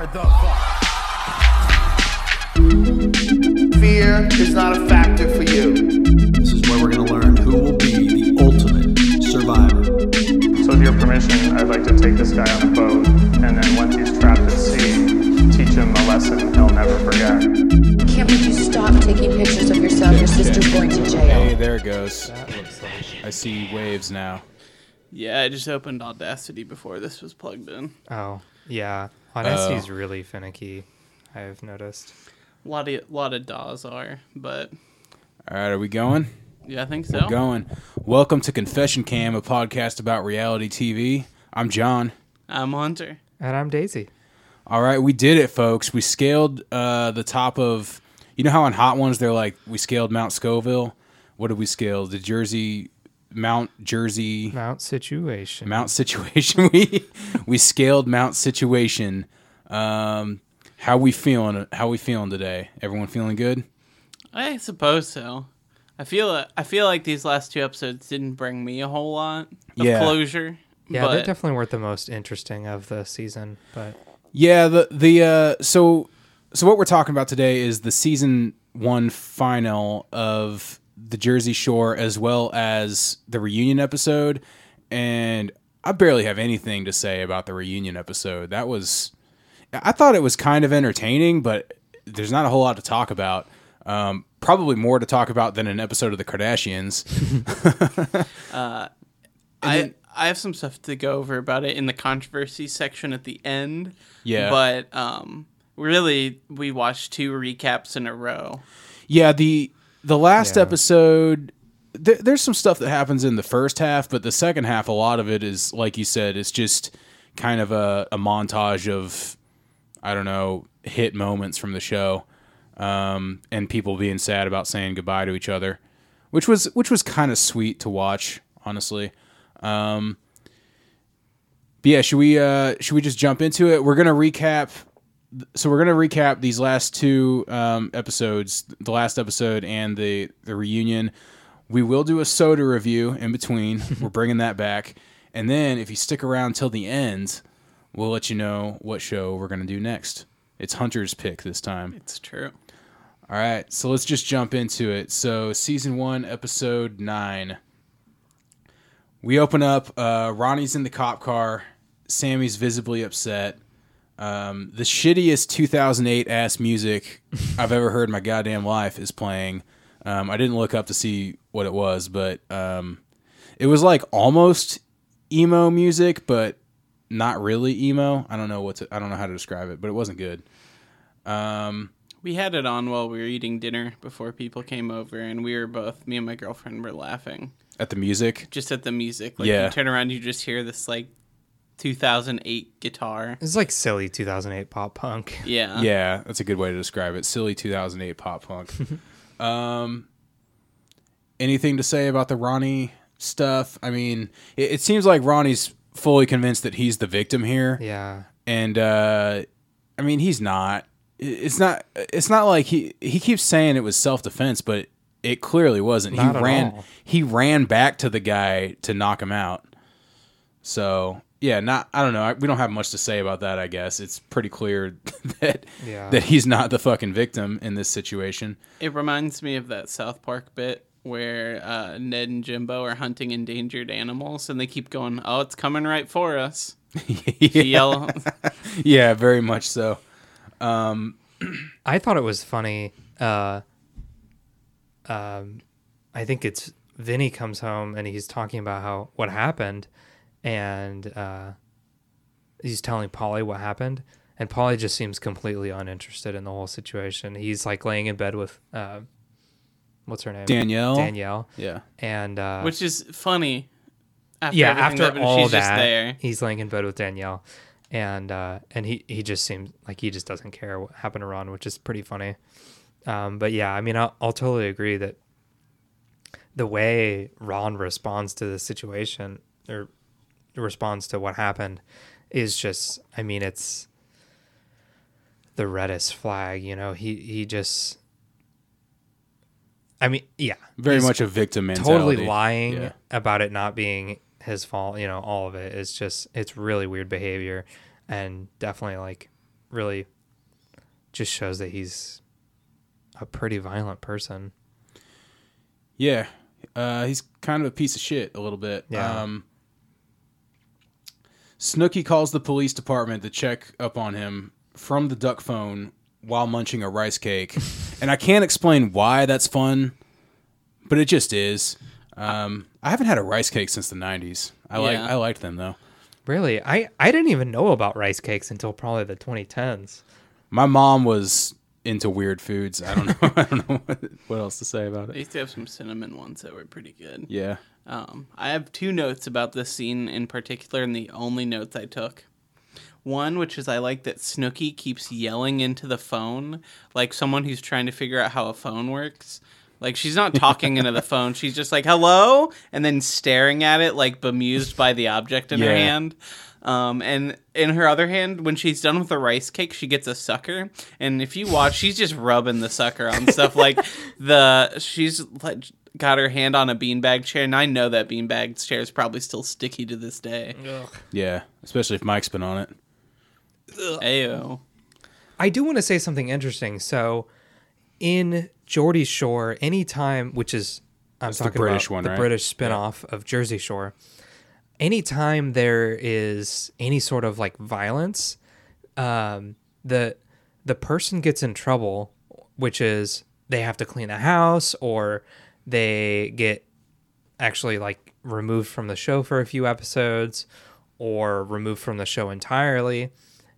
are the fuck. Fear is not a factor for you. This is where we're going to learn who will be the ultimate survivor. So with your permission, I'd like to take this guy on a boat, and then once he's trapped at sea, teach him a lesson he'll never forget. Can't would you stop taking pictures of yourself? Your sister's going to jail. Hey, there it goes. I see waves now. Yeah, I just opened Audacity before this was plugged in. Oh, yeah. Audacity's really finicky, I've noticed. A lot of lot of DAWs are, but All right, are we going? yeah, I think so. Going. Welcome to Confession Cam, a podcast about reality TV. I'm John. I'm Hunter. And I'm Daisy. All right, we did it, folks. We scaled uh, the top of. You know how on Hot Ones they're like, we scaled Mount Scoville. What did we scale? The Jersey, Mount Jersey, Mount Situation. Mount Situation. we we scaled Mount Situation. Um, how we feeling? How we feeling today? Everyone feeling good? I suppose so. I feel I feel like these last two episodes didn't bring me a whole lot of Yeah. closure. yeah, but they definitely weren't the most interesting of the season, but Yeah, the the uh so so what we're talking about today is the season 1 final of the Jersey Shore as well as the reunion episode and I barely have anything to say about the reunion episode. That was I thought it was kind of entertaining, but there's not a whole lot to talk about. Um, probably more to talk about than an episode of the Kardashians. I I have some stuff to go over about it in the controversy section at the end. Yeah. But um really we watched two recaps in a row. Yeah, the the last Yeah. episode th- there's some stuff that happens in the first half, but the second half a lot of it is like you said, it's just kind of a, a montage of I don't know, hit moments from the show. Um, and people being sad about saying goodbye to each other, which was which was kind of sweet to watch, honestly. Um, but yeah, should we uh, should we just jump into it? We're gonna recap so we're gonna recap these last two um, episodes, the last episode and the the reunion. We will do a soda review in between. we're bringing that back, and then if you stick around till the end, we'll let you know what show we're gonna do next. It's Hunter's pick this time. It's true. All right, so let's just jump into it. So, season one, episode nine. We open up. Uh, Ronnie's in the cop car. Sammy's visibly upset. Um, the shittiest 2008 ass music I've ever heard in my goddamn life is playing. Um, I didn't look up to see what it was, but um, it was like almost emo music, but not really emo. I don't know what to, I don't know how to describe it, but it wasn't good. Um, We had it on while we were eating dinner before people came over, and we were both, me and my girlfriend, were laughing at the music. just at the music. Like Yeah. you turn around, you just hear this like 2008 guitar. it's like silly 2008 pop punk. Yeah. Yeah, that's a good way to describe it. Silly 2008 pop punk. um, anything to say about the Ronnie stuff? I mean, it, it seems like Ronnie's fully convinced that he's the victim here, Yeah. and uh, I mean, he's not. It- It's not. It's not like he he keeps saying it was self defense, but it clearly wasn't. Not he at ran. all. He ran back to the guy to knock him out. So yeah, not. I don't know. I, we don't have much to say about that. I guess it's pretty clear that Yeah. that he's not the fucking victim in this situation. It reminds me of that South Park bit where uh, Ned and Jimbo are hunting endangered animals, and they keep going, "Oh, it's coming right for us." yeah, Yell. yeah, very much so. I thought it was funny. Uh, um, I think it's Vinny comes home and he's talking about how what happened, and uh, he's telling Pauly what happened, and Pauly just seems completely uninterested in the whole situation. He's like laying in bed with uh, what's her name, Danielle? Danielle, Yeah, and uh, which is funny. After yeah, after that happened, all she's that, just there. he's laying in bed with Danielle, and uh, and he he just seems like he just doesn't care what happened to Ron, which is pretty funny. Um, but yeah, I mean, I'll, I'll totally agree that the way Ron responds to the situation or responds to what happened is just, I mean, it's the reddest flag. You know, he he just. I mean, yeah, very much a victim mentality. totally lying Yeah. about it not being his fault. You know, all of it is just it's really weird behavior, and definitely like really just shows that he's a pretty violent person. Yeah, uh, he's kind of a piece of shit a little bit. Yeah. Um, Snooki calls the police department to check up on him from the duck phone while munching a rice cake, and I can't explain why that's fun, but it just is. Um, I haven't had a rice cake since the '90s. I like I liked them though. Really, I I didn't even know about rice cakes until probably the 2010s. My mom was into weird foods. I don't know. I don't know what, what else to say about They it. used to have some cinnamon ones that were pretty good. Yeah. Um, I have two notes about this scene in particular, and the only notes I took. One, which is I like that Snooki keeps yelling into the phone like someone who's trying to figure out how a phone works. Like she's not talking into the phone; she's just like "hello" and then staring at it, like bemused by the object in her hand. Um, and in her other hand, when she's done with the rice cake, she gets a sucker. And if you watch, she's just rubbing the sucker on stuff like the she's like got her hand on a beanbag chair, and I know that beanbag chair is probably still sticky to this day. Yeah. Especially if Mike's been on it. Ayo. I do want to say something interesting. So, in Geordie Shore, anytime, which is I'm the talking British about one, the right? British spin-off of Jersey Shore, anytime there is any sort of like violence, um, the the person gets in trouble, which is they have to clean the house or they get actually like removed from the show for a few episodes or removed from the show entirely.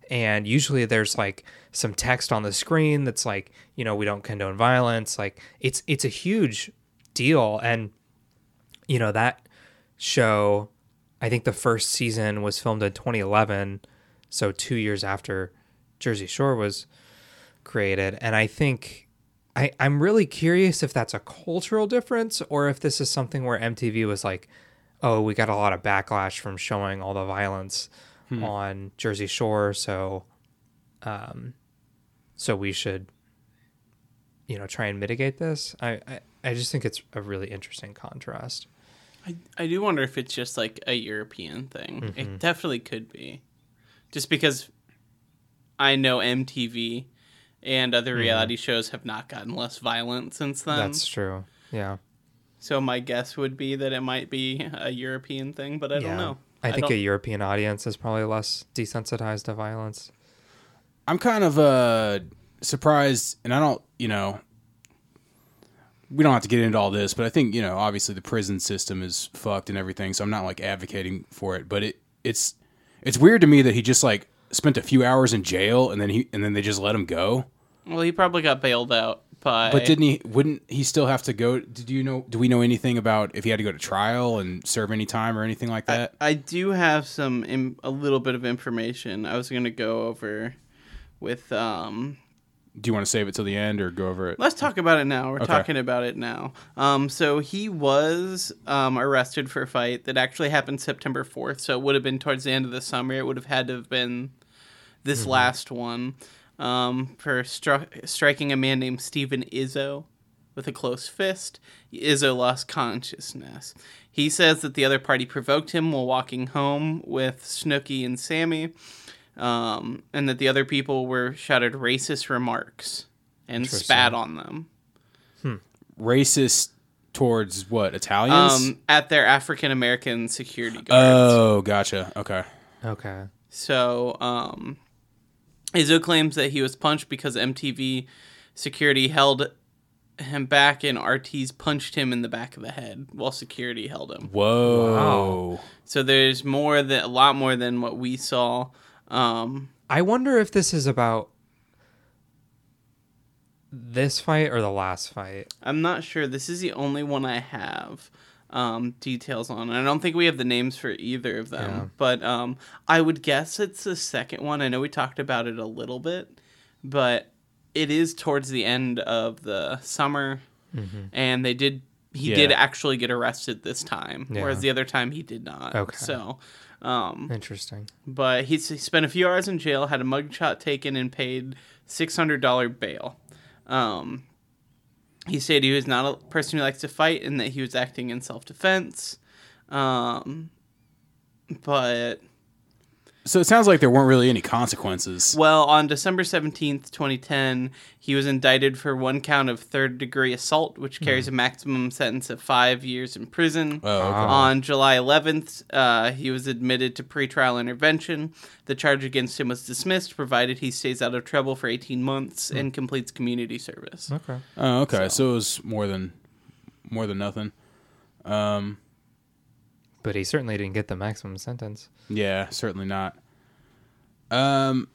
And usually there's like some text on the screen that's like you know we don't condone violence. Like it's it's a huge deal. And you know that show i think the first season was filmed in 2011 so 2 years after jersey shore was created. And i think I, I'm really curious if that's a cultural difference or if this is something where MTV was like, oh, we got a lot of backlash from showing all the violence on Jersey Shore, so um so we should you know try and mitigate this. I, I, I just think it's a really interesting contrast. I, I do wonder if it's just like a European thing. It definitely could be. Just because I know MTV and other reality shows have not gotten less violent since then. That's true. Yeah. So my guess would be that it might be a European thing, but I don't know. I think don't- a European audience is probably less desensitized to violence. I'm kind of uh surprised, and I don't, you know, we don't have to get into all this, but I think you know, obviously the prison system is fucked and everything, so I'm not like advocating for it, but it it's it's weird to me that he just like spent a few hours in jail and then he and then they just let him go. Well, he probably got bailed out by. But didn't he? Wouldn't he still have to go? Did you know? Do we know anything about if he had to go to trial and serve any time or anything like that? I do have some Im- a little bit of information. I was going to go over with. Um, Do you want to save it till the end or go over it? let's talk about it now. We're Okay. talking about it now. Um, so he was um, arrested for a fight that actually happened September fourth. So it would have been towards the end of the summer. It would have had to have been this last one um, for stri- striking a man named Stephen Izzo with a close fist. Izzo lost consciousness. He says that the other party provoked him while walking home with Snooki and Sammy, um, and that the other people were shouted racist remarks and spat on them Racist towards what Italians? um, at their African American security guards. oh, gotcha. Okay. Okay. So, um, Izzo claims that he was punched because MTV security held him back and RT's punched him in the back of the head while security held him. Whoa. So there's more than a lot more than what we saw. Um, I wonder if this is about this fight or the last fight. I'm not sure. This is the only one I have um, details on. I don't think we have the names for either of them. Yeah. But um, I would guess it's the second one. I know we talked about it a little bit, but it is towards the end of the summer, and they did. He Yeah. did actually get arrested this time, whereas the other time he did not. Okay. So, um, Interesting. but he, he spent a few hours in jail, had a mugshot taken, and paid six hundred dollar bail. Um, he said he was not a person who likes to fight and that he was acting in self defense. Um, but So it sounds like there weren't really any consequences. Well, on December 17th, 2010, he was indicted for one count of third degree assault, which hmm. carries a maximum sentence of five years in prison. Oh, okay. Ah. On July 11th, uh, he was admitted to pretrial intervention. The charge against him was dismissed, provided he stays out of trouble for 18 months hmm. and completes community service. Okay. Oh, okay. So. it was more than more than nothing. Um, But he certainly didn't get the maximum sentence. Yeah, certainly not. Um,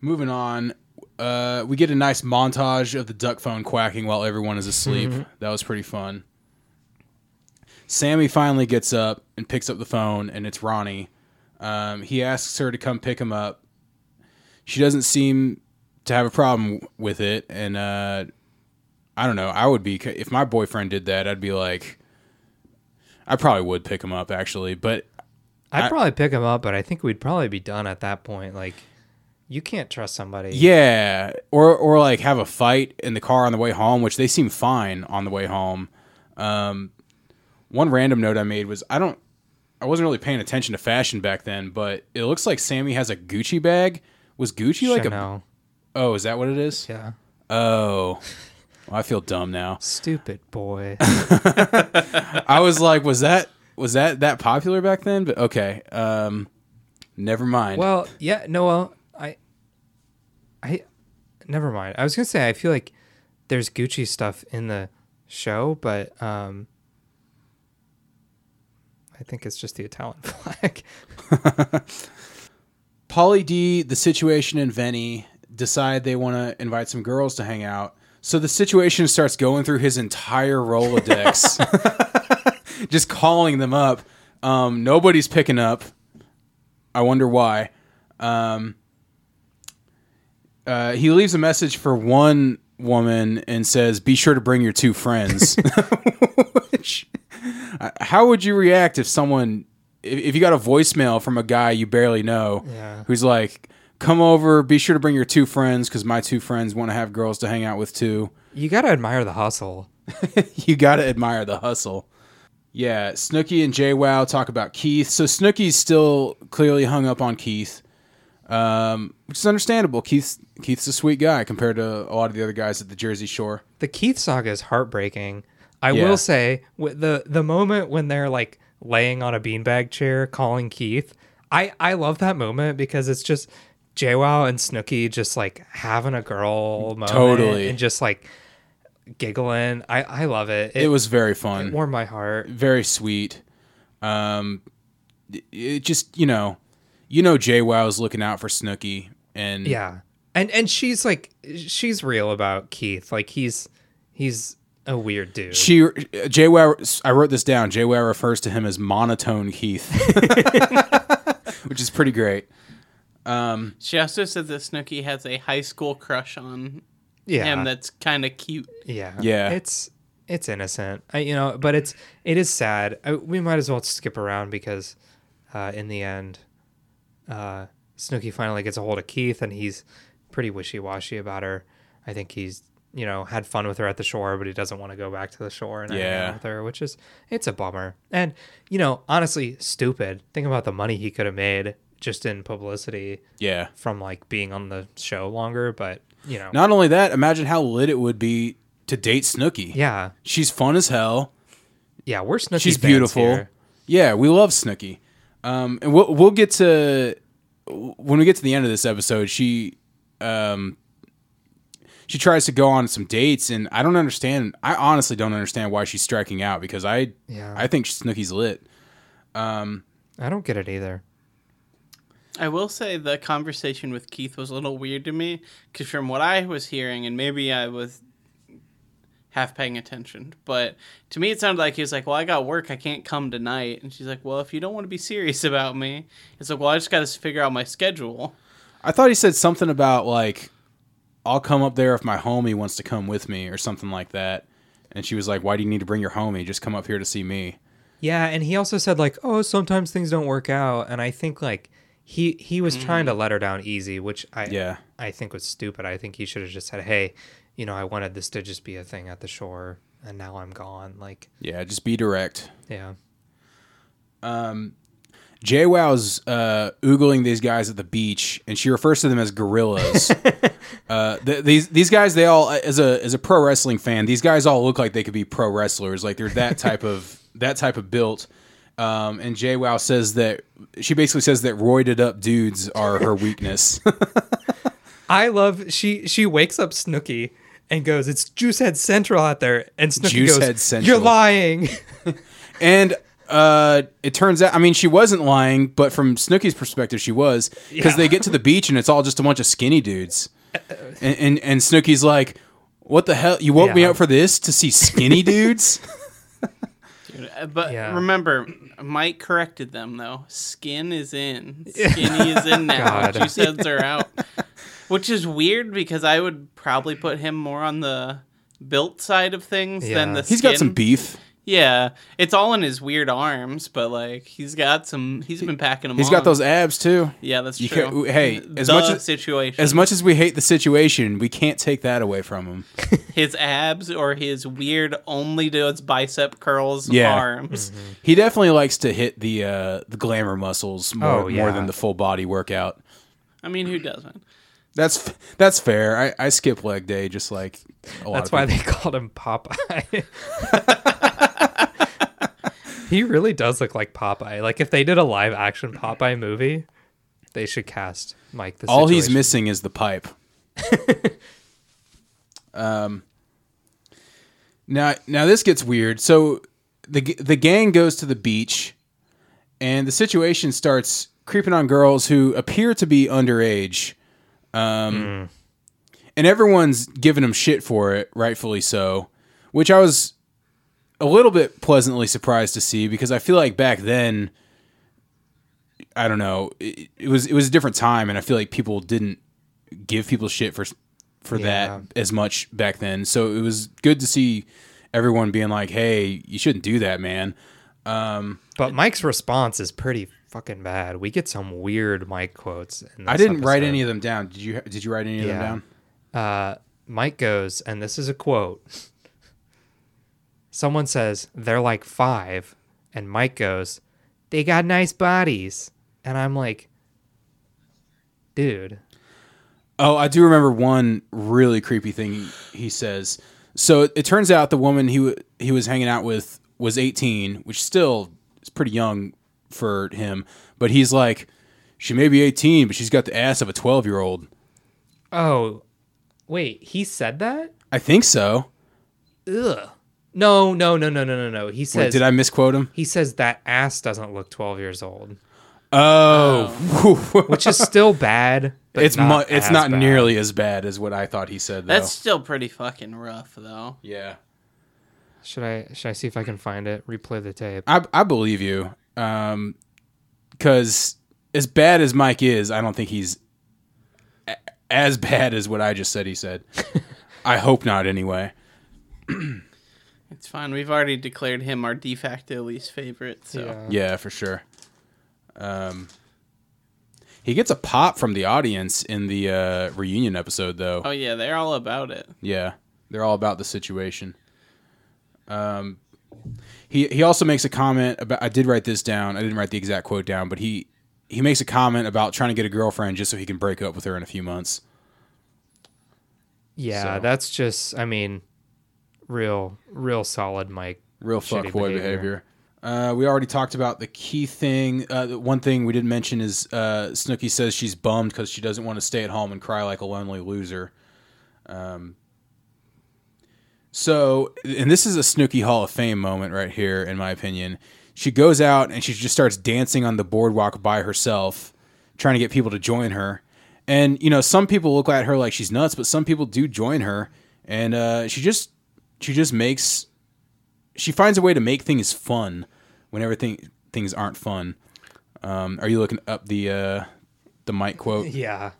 moving on, uh, we get a nice montage of the duck phone quacking while everyone is asleep. That was pretty fun. Sammy finally gets up and picks up the phone, and it's Ronnie. Um, he asks her to come pick him up. She doesn't seem to have a problem with it, and uh, I don't know. I would be if my boyfriend did that. I'd be like, I probably would pick him up actually, but I'd I- probably pick him up, but I think we'd probably be done at that point. Like, you can't trust somebody. Yeah, or or like have a fight in the car on the way home, which they seem fine on the way home. Um, one random note I made was I don't, I wasn't really paying attention to fashion back then, but it looks like Sammy has a Gucci bag. Was Gucci like a? Oh, is that what it is? Yeah. Oh, I feel dumb now. Stupid boy. I was like, was that was that that popular back then? But okay, um, never mind. well, yeah, no, well, I, I, never mind. I was gonna say I feel like there's Gucci stuff in the show, but um, I think it's just the Italian flag. Pauly D, the situation and Vinny decide they want to invite some girls to hang out. So the situation starts going through his entire Rolodex, just calling them up. Um, nobody's picking up. I wonder why. Um, uh, he leaves a message for one woman and says, "Be sure to bring your two friends." Which, uh, how would you react if someone, if, if you got a voicemail from a guy you barely know, Yeah. who's like, "Come over, be sure to bring your two friends because my two friends want to have girls to hang out with too." You gotta admire the hustle. you got to admire the hustle. Yeah, Snooki and JWoww talk about Keith. So Snooki's still clearly hung up on Keith, um, which is understandable. Keith's Keith's a sweet guy compared to a lot of the other guys at the Jersey Shore. the Keith saga is heartbreaking. I Yeah. will say with the the moment when they're like laying on a beanbag chair calling Keith, I I love that moment because it's just JWoww and Snooki just like having a girl moment Totally. and just like giggling. I I love it. It, was very fun, it warmed my heart. very sweet. Um, it- it just you know, you know, JWoww's looking out for Snooki, and Yeah. And and she's like she's real about Keith. Like he's he's a weird dude. She JWoww. I wrote this down. JWoww refers to him as monotone Keith, which is pretty great. She also said that Snooki has a high school crush on yeah. him that's kind of cute. Yeah, Yeah. It's it's innocent, I, you know, but it's it is sad. I, we might as well skip around because uh, in the end, uh, Snooki finally gets a hold of Keith, and he's pretty wishy washy about her. I think he's you know had fun with her at the shore, but he doesn't want to go back to the shore and hang Yeah. out with her, which is it's a bummer. And you know, honestly, stupid. Think about the money he could have made just in publicity Yeah. from like being on the show longer, but you know, Not only that, imagine how lit it would be to date Snooki. yeah, She's fun as hell. yeah, we're Snooki. She's fans beautiful. here. Yeah, we love Snooki. Um, and we'll we'll get to when we get to the end of this episode. She um she tries to go on some dates, and I don't understand. I honestly don't understand why she's striking out because I Yeah. I think Snooki's lit. I don't get it either. I will say the conversation with Keith was a little weird to me because from what I was hearing, and maybe I was half paying attention, but to me it sounded like he was like, "Well, I got work, I can't come tonight," and she's like, "Well, if you don't want to be serious about me," it's like, "Well, I just got to figure out my schedule." I thought he said something about like I'll come up there if my homie wants to come with me or something like that. And she was like, "Why do you need to bring your homie? Just come up here to see me." Yeah, and he also said like, "Oh, sometimes things don't work out," and I think like he he was trying to let her down easy, which I Yeah. I think was stupid. I think he should have just said, "Hey, you know, I wanted this to just be a thing at the shore, and now I'm gone." Like, Yeah, just be direct. yeah, Um, JWoww's uh, oogling these guys at the beach, and she refers to them as gorillas. uh, th- these these guys, they all as a as a pro wrestling fan, these guys all look like they could be pro wrestlers. Like they're that type of that type of built. Um, and Wow says that she basically says that roided up dudes are her weakness. I love she she wakes up Snooki and goes, "It's Juicehead Central out there," and Snooki Juicehead goes, Central. "You're lying." And uh, it turns out, I mean, she wasn't lying, but from Snooki's perspective, she was because Yeah. they get to the beach and it's all just a bunch of skinny dudes, and and, and Snooki's like, "What the hell? You woke me up for this to see skinny dudes?" Uh, But Yeah. remember, Mike corrected them though. Skin is in. Skinny is in now. God. Juice heads are out. Which is weird because I would probably put him more on the built side of things than Yeah. the He's got some beef. Yeah, it's all in his weird arms, but like he's got some. He's been packing them. He's got those abs too. Yeah, that's You true. can't- hey, as the much as- situation, As much as we hate the situation, we can't take that away from him. his abs or his weird only does bicep curls Yeah. arms. He definitely likes to hit the uh, the glamour muscles more Oh, more than the full body workout. I mean, who doesn't? That's that's fair. I, I skip leg day just like a lot That's of why people. they called him Popeye. he really does look like Popeye. Like if they did a live action Popeye movie, they should cast Mike. The All he's missing is the pipe. um. Now, now this gets weird. So the the gang goes to the beach, and the situation starts creeping on girls who appear to be underage. Um, and everyone's giving them shit for it, rightfully so. Which I was a little bit pleasantly surprised to see because I feel like back then I don't know. It, it was it was a different time, and I feel like people didn't give people shit for for Yeah. that as much back then. So it was good to see everyone being like, "Hey, you shouldn't do that, man." But Mike's response is pretty fucking bad. We get some weird Mike quotes. In I didn't write any of them down. Did you? Did you write any of them down? uh, Mike goes, and this is a quote. Someone says, they're like five. And Mike goes, they got nice bodies. And I'm like, dude. Oh, I do remember one really creepy thing he, he says. So it, it turns out the woman he w- he was hanging out with was 18, which still is pretty young for him. But he's like, she may be 18, but she's got the ass of a 12 year old. Oh, wait, he said that? I think so. Ugh. No, no, no, no, no, no, no. He Wait, says, did I misquote him? he says that ass doesn't look 12 years old, Oh, which is still bad. But it's not mu- it's not bad. nearly as bad as what I thought he said. Though. That's still pretty fucking rough, though. yeah. Should I should I see if I can find it? Replay the tape. I I believe you. Um, because as bad as Mike is, I don't think he's a- as bad as what I just said. He said. I hope not. Anyway. It's fine. We've already declared him our de facto least favorite. So Yeah. Yeah, for sure. Um, he gets a pop from the audience in the uh, reunion episode, though. oh yeah, they're all about it. Yeah, they're all about the situation. Um, he he also makes a comment about. I did write this down. I didn't write the exact quote down, but he he makes a comment about trying to get a girlfriend just so he can break up with her in a few months. Yeah, So- that's just I mean, real real solid Mike. Real fuckboy behavior. behavior. Uh, we already talked about the key thing. Uh, one thing we didn't mention is uh, Snooki says she's bummed because she doesn't want to stay at home and cry like a lonely loser. Um, so, and this is a Snooki Hall of Fame moment right here, in my opinion. She goes out and she just starts dancing on the boardwalk by herself, trying to get people to join her. And you know, some people look at her like she's nuts, but some people do join her, and uh, she just she just makes she finds a way to make things fun whenever thing, things aren't fun. Um, are you looking up the uh, the Mike quote? Yeah.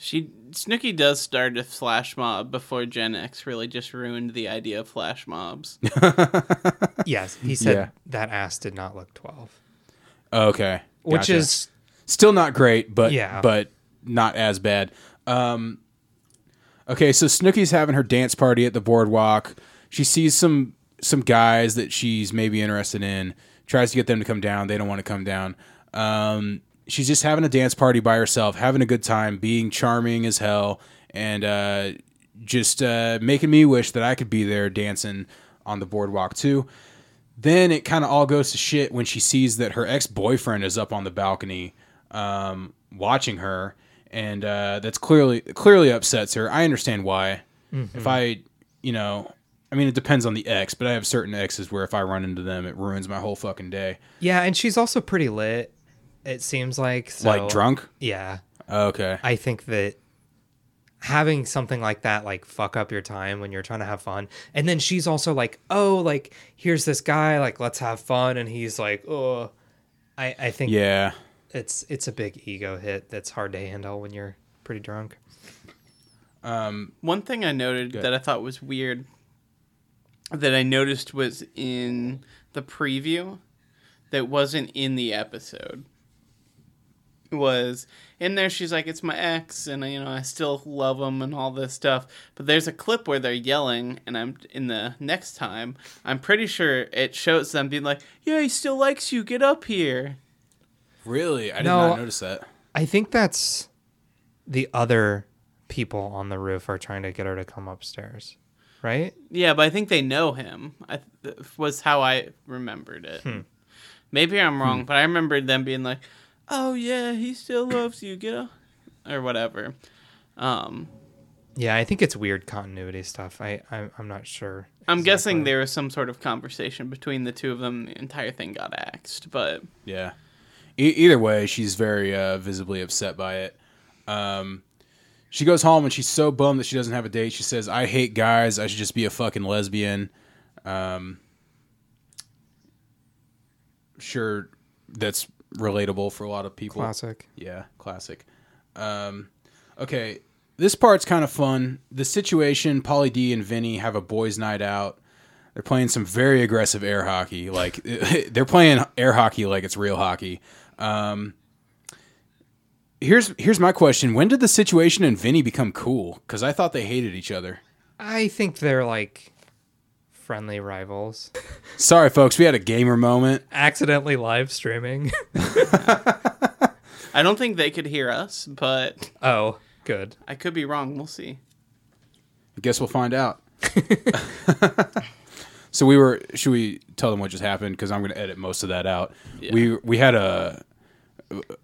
She Snooki does start a flash mob before Gen X really just ruined the idea of flash mobs. Yes, he said Yeah. that ass did not look 12. Okay, Which gotcha. is still not great, but Yeah. but not as bad. Um, okay, so Snooki's having her dance party at the boardwalk. She sees some some guys that she's maybe interested in. Tries to get them to come down. They don't want to come down. Um, she's just having a dance party by herself, having a good time, being charming as hell, and uh, just uh, making me wish that I could be there dancing on the boardwalk too. Then it kind of all goes to shit when she sees that her ex boyfriend is up on the balcony um, watching her, and uh, that's clearly clearly upsets her. I understand why. If I, you know, I mean, it depends on the ex, but I have certain exes where if I run into them, it ruins my whole fucking day. Yeah, and she's also pretty lit. It seems like so, like drunk. Yeah, Okay. I think that having something like that like fuck up your time when you're trying to have fun and then she's also like oh like here's this guy like let's have fun and he's like oh i i think yeah. it's it's a big ego hit that's hard to handle when you're pretty drunk um One thing I noted that I thought was weird that I noticed was in the preview that wasn't in the episode was in there she's like it's my ex and you know I still love him and all this stuff but there's a clip where they're yelling and I'm in the next time I'm pretty sure it shows them being like yeah he still likes you get up here Really? I did No. not notice that. i think that's the other people on the roof are trying to get her to come upstairs right Yeah, but I think they know him. I th- was how I remembered it. Maybe I'm wrong, but I remembered them being like, "Oh yeah, he still loves you, get up," or whatever. Um, yeah i think it's weird continuity stuff i, I i'm not sure I'm guessing there was some sort of conversation between the two of them. The entire thing got axed, but Yeah. E- either way, she's very uh, visibly upset by it. Um, she goes home and she's so bummed that she doesn't have a date. She says, "I hate guys. I should just be a fucking lesbian." Um, sure, that's relatable for a lot of people. classic Yeah, classic. Um, okay, this part's kind of fun. The situation: Pauly D and Vinny have a boys' night out. They're playing some very aggressive air hockey. Like they're playing air hockey like it's real hockey. Um, here's here's my question: When did the situation and Vinny become cool? Because I thought they hated each other. i think they're like friendly rivals Sorry, folks, we had a gamer moment. accidentally live streaming I don't think they could hear us. But oh good I could be wrong. We'll see. I guess we'll find out. so we were. Should we tell them what just happened? Because I'm going to edit most of that out. We we had a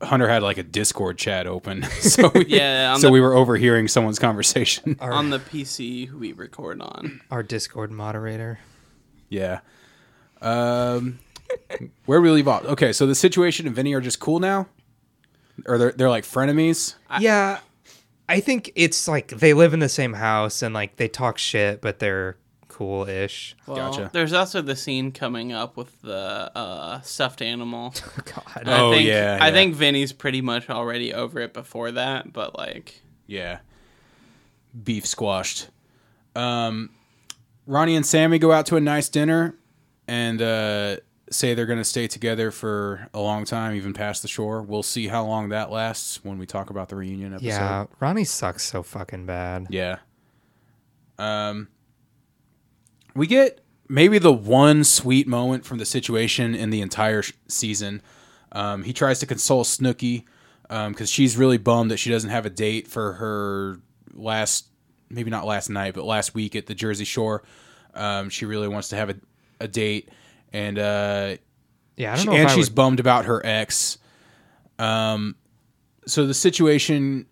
Hunter had like a Discord chat open, so we, Yeah, so the- we were overhearing someone's conversation. On the PC we record on. our discord moderator yeah. Um, where we leave off? Okay, so the situation and Vinny are just cool now, or they're they're like frenemies. yeah i think it's like they live in the same house and like they talk shit but they're cool-ish Well, Gotcha. There's also the scene coming up with the uh, stuffed animal. god Oh, I think, yeah, I yeah. think Vinny's pretty much already over it before that, but like, Yeah. Beef squashed. Um, Ronnie and Sammy go out to a nice dinner and uh, say they're going to stay together for a long time, even past the shore. We'll see how long that lasts when we talk about the reunion episode. yeah ronnie sucks so fucking bad Yeah. Um, we get maybe the one sweet moment from the situation in the entire sh- season. Um, he tries to console Snooki because she's really bummed that she doesn't have a date for her last, maybe not last night, but last week at the Jersey Shore. Um, she really wants to have a, a date, and uh, yeah i don't know and she's would- bummed about her ex. Um, so the situation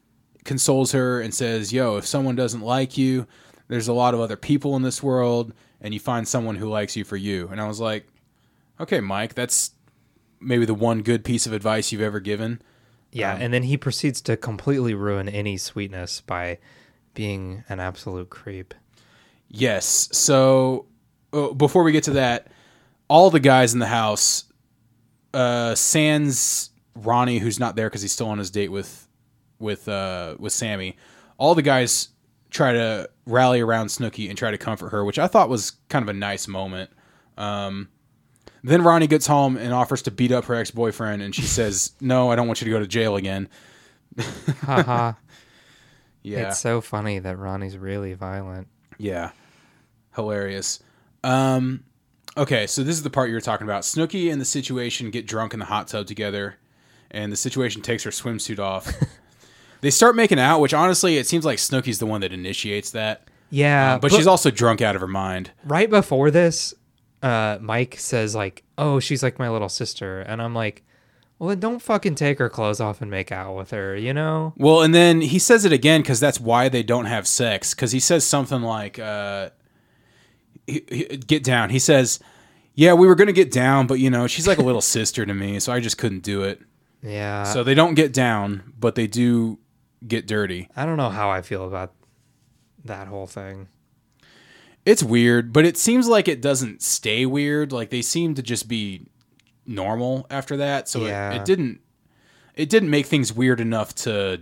consoles her and says, "Yo, if someone doesn't like you, there's a lot of other people in this world, and you find someone who likes you for you." And I was like, "Okay, Mike, that's maybe the one good piece of advice you've ever given." yeah and then he proceeds to completely ruin any sweetness by being an absolute creep Yes. So uh, before we get to that, all the guys in the house, uh, Sans Ronnie, who's not there because he's still on his date with with uh, with Sammy. All the guys try to rally around Snooki and try to comfort her, which I thought was kind of a nice moment. Um, then Ronnie gets home and offers to beat up her ex boyfriend, and she says, "No, I don't want you to go to jail again." haha Yeah, it's so funny that ronnie's really violent Yeah. Hilarious. Um okay, so this is the part you were talking about. Snooki and the situation get drunk in the hot tub together. and the situation takes her swimsuit off. they start making out, which honestly, it seems like Snooki's the one that initiates that. Yeah, Uh, but, she's also drunk out of her mind. right before this, uh, Mike says like, "Oh, she's like my little sister," and I'm like, "Well, then don't fucking take her clothes off and make out with her," you know? Well, and then he says it again because that's why they don't have sex. Because he says something like, uh, he- he- "Get down." He says, "Yeah, we were gonna get down, but you know, she's like a little sister to me, so I just couldn't do it." Yeah. So they don't get down, but they do get dirty. I don't know how I feel about that whole thing. It's weird, but it seems like it doesn't stay weird. Like they seem to just be normal after that. So Yeah. it, it didn't. It didn't make things weird enough to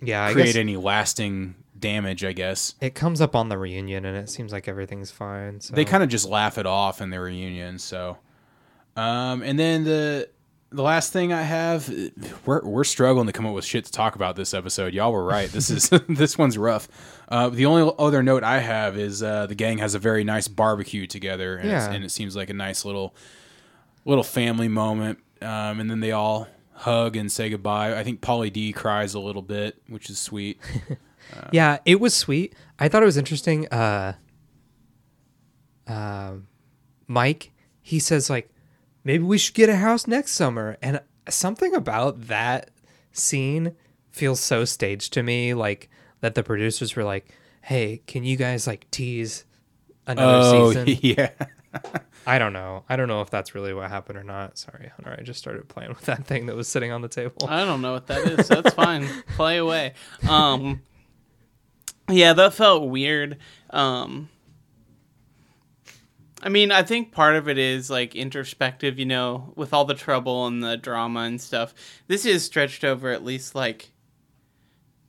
Yeah, I create any lasting damage. I guess it comes up on the reunion, and it seems like everything's fine. So. they kind of just laugh it off in the reunion. So, um, and then the the last thing I have, we're we're struggling to come up with shit to talk about this episode. Y'all were right. This is this one's rough. Uh, the only other note I have is uh, the gang has a very nice barbecue together, and, Yeah. and it seems like a nice little little family moment. Um, and then they all hug and say goodbye. I think Pauly D cries a little bit, which is sweet. Yeah, it was sweet. I thought it was interesting. Uh, um, Mike, he says like, maybe we should get a house next summer, and something about that scene feels so staged to me. Like that the producers were like, "Hey, can you guys like tease another oh season?" yeah. I don't know. I don't know if that's really what happened or not. Sorry, Hunter. I just started playing with that thing that was sitting on the table. I don't know what that is. That's fine. Play away. Um, yeah, that felt weird. Um, I mean, I think part of it is like introspective, you know, with all the trouble and the drama and stuff. This is stretched over at least like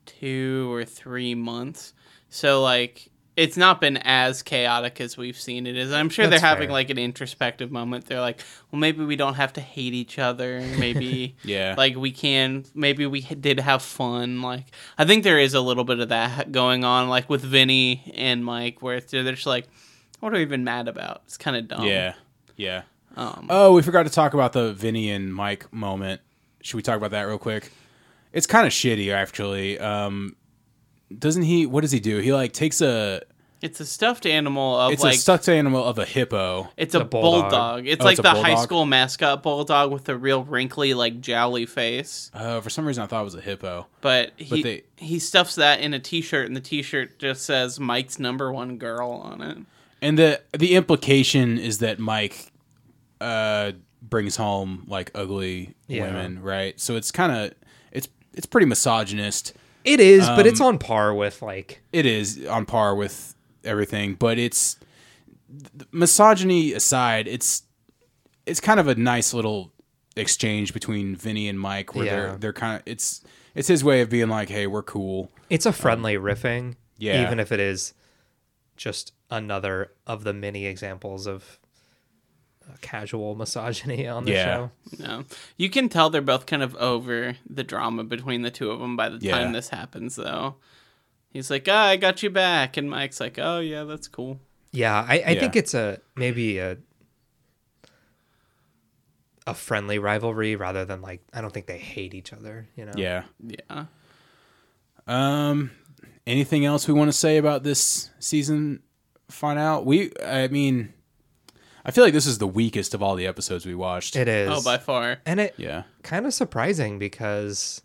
two or three months. So, like, it's not been as chaotic as we've seen it is. I'm sure That's they're having fair. like an introspective moment. They're like, well, maybe we don't have to hate each other. Maybe, Yeah. like we can. Maybe we did have fun. Like, I think there is a little bit of that going on, like with Vinny and Mike, where they're they're just like, what are we even mad about? It's kind of dumb. Yeah, yeah. Um, oh, we forgot to talk about the Vinny and Mike moment. Should we talk about that real quick? It's kind of shitty, actually. Um, doesn't he? What does he do? He like takes a. It's a stuffed animal of It's like a stuffed animal of a hippo. It's a, a bulldog. bulldog. It's Oh, like it's a the high school mascot bulldog with a real wrinkly, like jowly face. Uh, for some reason, I thought it was a hippo. But he they- he stuffs that in a T-shirt, and the T-shirt just says "Mike's number one girl" on it. And the the implication is that Mike uh, brings home like ugly Yeah. women, right? So it's kind of it's it's pretty misogynist. It is, but it's Um, on par with like It is on par with everything, but it's th- misogyny aside, it's it's kind of a nice little exchange between Vinny and Mike where Yeah. they're they're kind of it's it's his way of being like, "Hey, we're cool." it's a friendly riffing. yeah. Even if it is just another of the many examples of uh, casual misogyny on the Yeah. show. No, you can tell they're both kind of over the drama between the two of them by the Yeah. time this happens. Though he's like, "Ah, I got you back," and Mike's like, "Oh yeah, that's cool." Yeah, I, I Yeah. think it's a maybe a a friendly rivalry rather than like I don't think they hate each other, you know. Yeah. Yeah. Um anything else we want to say about this season find out? We I mean I feel like this is the weakest of all the episodes we watched. It is. Oh, by far. and it yeah. kind of surprising because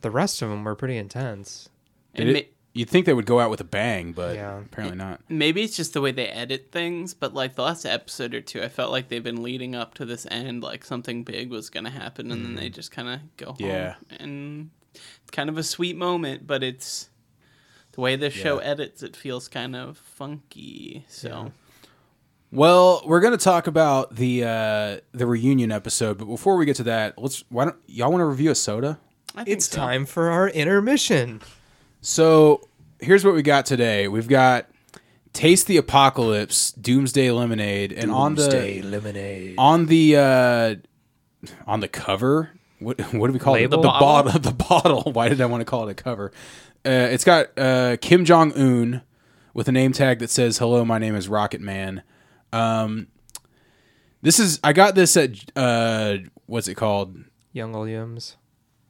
the rest of them were pretty intense. And It- ma- you'd think they would go out with a bang, but Yeah. apparently not. maybe it's just the way they edit things, but like the last episode or two, I felt like they've been leading up to this end, like something big was gonna happen, and then they just kind of go home. Mm. Yeah. and it's kind of a sweet moment, but it's the way the show edits. It feels kind of funky. So Well, we're gonna talk about the uh the reunion episode, but before we get to that, let's why don't y'all want to review a soda? I think It's so. time for our intermission. So here's what we got today. We've got Taste the Apocalypse, Doomsday Lemonade, and on the lemonade. on the uh on the cover what what do we call Label? it the Bottle? bottle the bottle why did i want to call it a cover uh, it's got uh kim jong-un with a name tag that says hello my name is rocket man um this is i got this at uh what's it called Young Williams.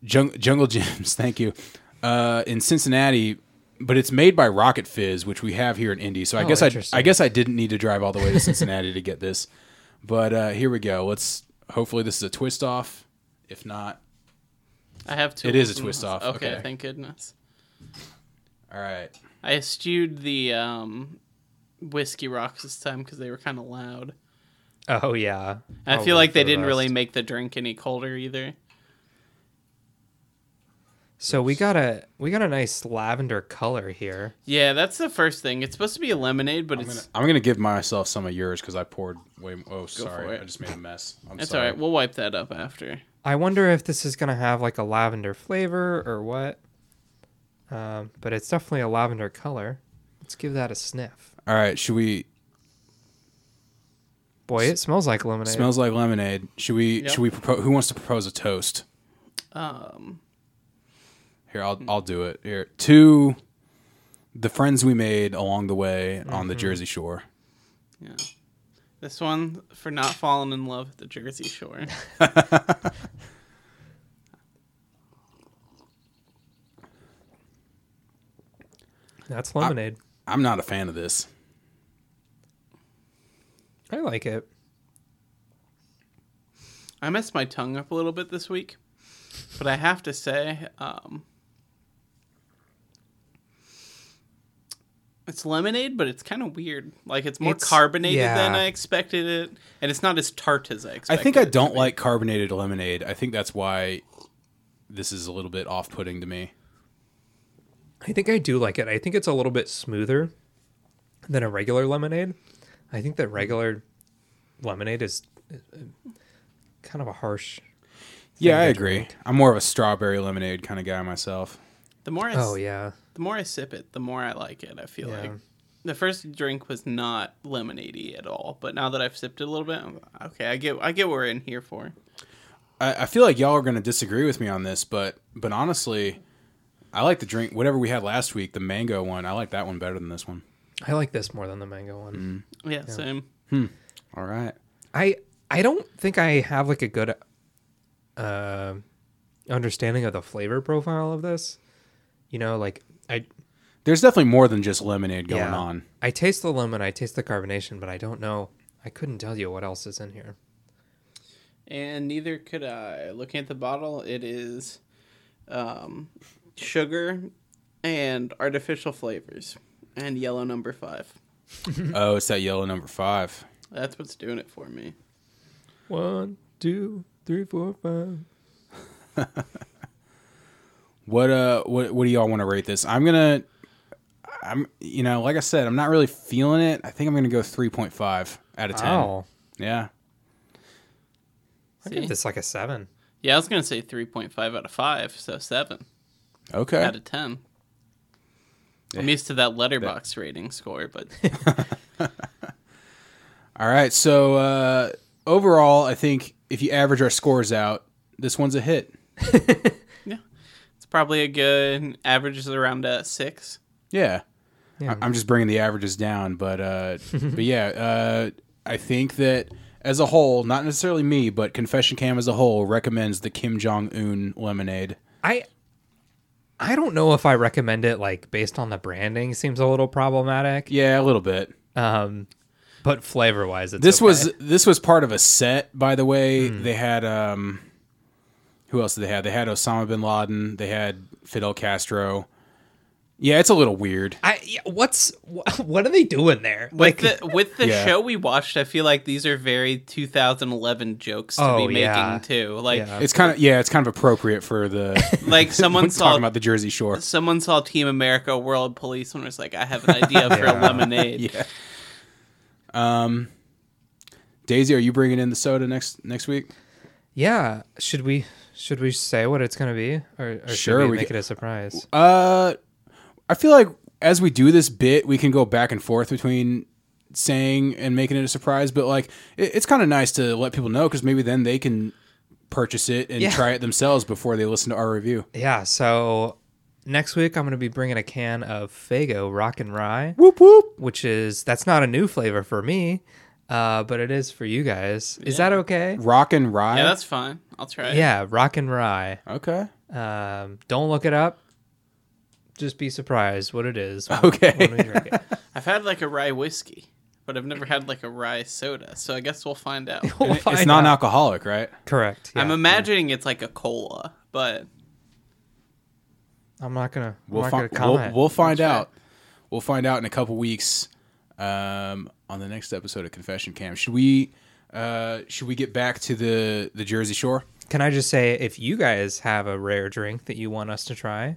Jung- Jungle Gyms, thank you. Uh, in Cincinnati, but it's made by Rocket Fizz, which we have here in Indy. So I Oh, guess I. I guess I didn't need to drive all the way to Cincinnati to get this. But uh, here we go. Let's hopefully this is a twist off. If not, I have two. It is a twist off, Okay, okay. thank goodness. All right. I eschewed the um, whiskey rocks this time because they were kind of loud. Oh yeah. I feel like they the didn't really make the drink any colder either. So we got a we got a nice lavender color here. Yeah, that's the first thing. It's supposed to be a lemonade, but I'm it's gonna, I'm gonna give myself some of yours because I poured way. Oh, sorry. I just made a mess. I'm it's sorry. all right. We'll wipe that up after. I wonder if this is gonna have like a lavender flavor or what. Um, but it's definitely a lavender color. Let's give that a sniff. All right, should we? Boy, it smells like lemonade. Smells like lemonade. Should we? Yep. Should we propose? Who wants to propose a toast? Um, Here, I'll I'll do it. Here, to the friends we made along the way on Mm-hmm. the Jersey Shore. yeah. This one for not falling in love at the Jersey Shore. That's lemonade. I'm not a fan of this. I, like it. I messed my tongue up a little bit this week, but I have to say, um, it's lemonade, but it's kind of weird. Like it's more It's- carbonated than. I expected it, and it's not as tart as I I expected. think I it to don't like carbonated lemonade. I think that's why this is a little bit off-putting to me. I think I do like it. I think it's a little bit smoother than a regular lemonade. I think that regular lemonade is uh, kind of a harsh. Yeah, I agree. drink. I'm more of a strawberry lemonade kind of guy myself. The more I, Oh s- yeah. the more I sip it, the more I like it. I feel Yeah. like the first drink was not lemonadey at all, but now that I've sipped it a little bit, I'm, okay, I get I get what we're in here for. I, I feel like y'all are going to disagree with me on this, but but honestly, I like the drink whatever we had last week, the mango one. I like that one better than this one. I like this more than the mango one. Yeah, same. All right. I I don't think I have like a good uh, understanding of the flavor profile of this. You know, like I There's definitely more than just lemonade going yeah, on. I taste the lemon, I taste the carbonation, but I don't know. I couldn't tell you what else is in here. And neither could I. Looking at the bottle, it is um, sugar and artificial flavors and yellow number five. oh, it's that yellow number five. That's what's doing it for me. One, two, three, four, five. What uh what what do y'all want to rate this? I'm gonna I'm you know, like I said, I'm not really feeling it. I think I'm gonna go three point five out of ten. Oh, Yeah. I See? give this like a seven. Yeah, I was gonna say three point five out of five, so seven Okay. out of ten. I'm used to that letterbox rating score, but All right. So uh overall, I think if you average our scores out, this one's a hit. yeah, it's probably a good average is around a six. Yeah. Yeah. I- I'm just bringing the averages down, but uh, but yeah, uh, I think that as a whole, not necessarily me, but Confession Cam as a whole recommends the Kim Jong Un lemonade. I I don't know if I recommend it like based on the branding seems a little problematic. Yeah, a little bit. Um but flavor wise it's This okay. was this was part of a set, by the way. Hmm. They had um, who else did they have? They had Osama bin Laden. They had Fidel Castro. Yeah, it's a little weird. I yeah, what's what are they doing there? With Like the with the Yeah. show we watched, I feel like these are very 2011 jokes to Oh, be making yeah. too. Like Yeah. It's kind of yeah, it's kind of appropriate for the like someone saw talking about the Jersey Shore. someone saw Team America World Police and was like, I have an idea for a lemonade. Yeah. Um, Daisy, are you bringing in the soda next next week? yeah, should we should we say what it's going to be or, or Sure, should we, we make ca- it a surprise? Uh, I feel like as we do this bit, we can go back and forth between saying and making it a surprise. But like, it, it's kind of nice to let people know because maybe then they can purchase it and Yeah. try it themselves before they listen to our review. Yeah, so next week I'm going to be bringing a can of Faygo Rock and Rye, Whoop whoop. which is that's not a new flavor for me, uh, but it is for you guys. Is that okay? Rock and rye. Yeah, that's fine. I'll try. it. Yeah, rock and rye. Okay. Um, don't look it up. Just be surprised what it is. when- Okay. when we drink it. I've had like a rye whiskey, but I've never had like a rye soda. So I guess we'll find out. We'll And find it's out. non-alcoholic, right? Correct. I'm yeah. imagining it's like a cola, but I'm not gonna. We'll, I'm fi- not gonna we'll, we'll find That's right. out. We'll find out in a couple weeks um, on the next episode of Confession Cam. Should we uh, should we get back to the the Jersey Shore? Can I just say, if you guys have a rare drink that you want us to try,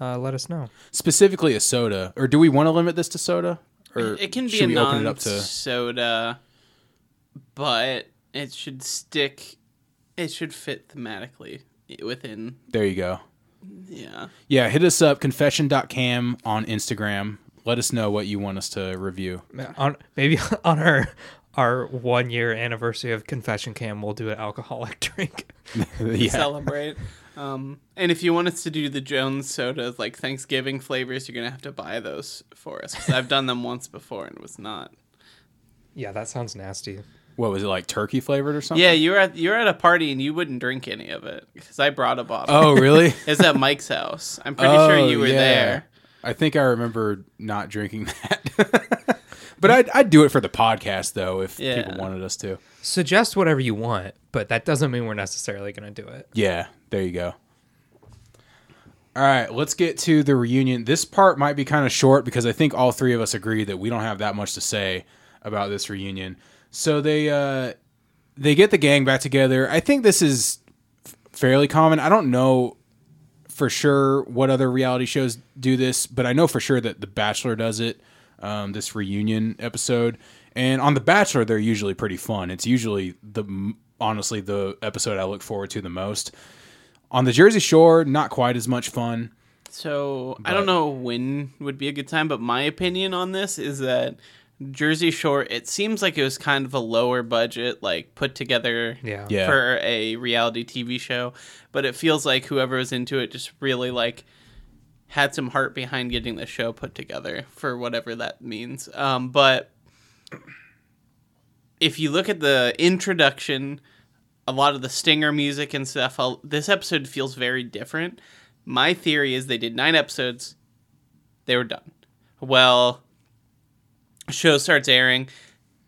uh, let us know. Specifically a soda, or do we want to limit this to soda? Or it can be a we open it up to? non-soda, but it should stick. It should fit thematically within. There you go. Yeah. Yeah, hit us up confession.cam on Instagram. Let us know what you want us to review. On maybe on our our one year anniversary of Confession Cam, we'll do an alcoholic drink. yeah. celebrate. Um, and if you want us to do the Jones sodas, like Thanksgiving flavors, you're gonna have to buy those for us. 'cause I've done them once before and it was not. yeah, that sounds nasty. What was it like turkey flavored or something? Yeah, you were at you were at a party and you wouldn't drink any of it because I brought a bottle. Oh, really? it was at Mike's house. I'm pretty sure Oh, you were yeah. there. I think I remember not drinking that. but I'd, I'd do it for the podcast, though, if Yeah. people wanted us to. Suggest whatever you want, but that doesn't mean we're necessarily going to do it. Yeah, there you go. All right, let's get to the reunion. This part might be kind of short because I think all three of us agree that we don't have that much to say about this reunion. So they uh, they get the gang back together. I think this is f- fairly common. I don't know for sure what other reality shows do this, but I know for sure that The Bachelor does it. Um, this reunion episode, and on The Bachelor, they're usually pretty fun. It's usually the honestly the episode I look forward to the most. On the Jersey Shore, not quite as much fun. So I don't know when would be a good time, but my opinion on this is that Jersey Shore. It seems like it was kind of a lower budget, like put together Yeah. Yeah. for a reality TV show, but it feels like whoever was into it just really like had some heart behind getting the show put together for whatever that means. Um, but if you look at the introduction, a lot of the stinger music and stuff, I'll, this episode feels very different. My theory is they did nine episodes, they were done. Well, show starts airing,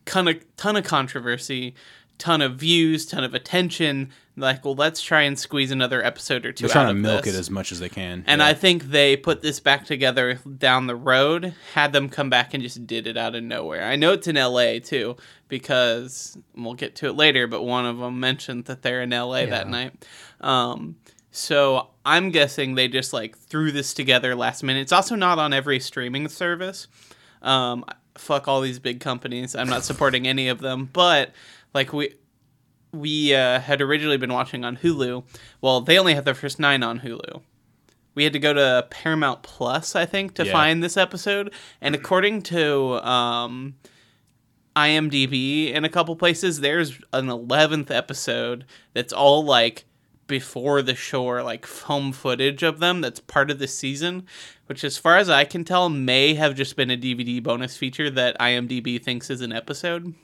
ton of ton of controversy, ton of views, ton of attention. Like, well, let's try and squeeze another episode or two. They're trying to milk this. it as much as they can. And Yeah. I think they put this back together down the road, had them come back and just did it out of nowhere. I know it's in LA too, because we'll get to it later, but one of them mentioned that they're in LA that night. Um, so I'm guessing they just like threw this together last minute. It's also not on every streaming service. Um, fuck all these big companies. I'm not supporting any of them, but like we we uh, had originally been watching on Hulu. Well, they only had the first nine on Hulu. We had to go to Paramount Plus, I think, to Yeah. find this episode. And according to um, IMDb, in a couple places, there's an eleventh episode that's all like before the shore, like home footage of them. That's part of the season, which, as far as I can tell, may have just been a DVD bonus feature that IMDb thinks is an episode.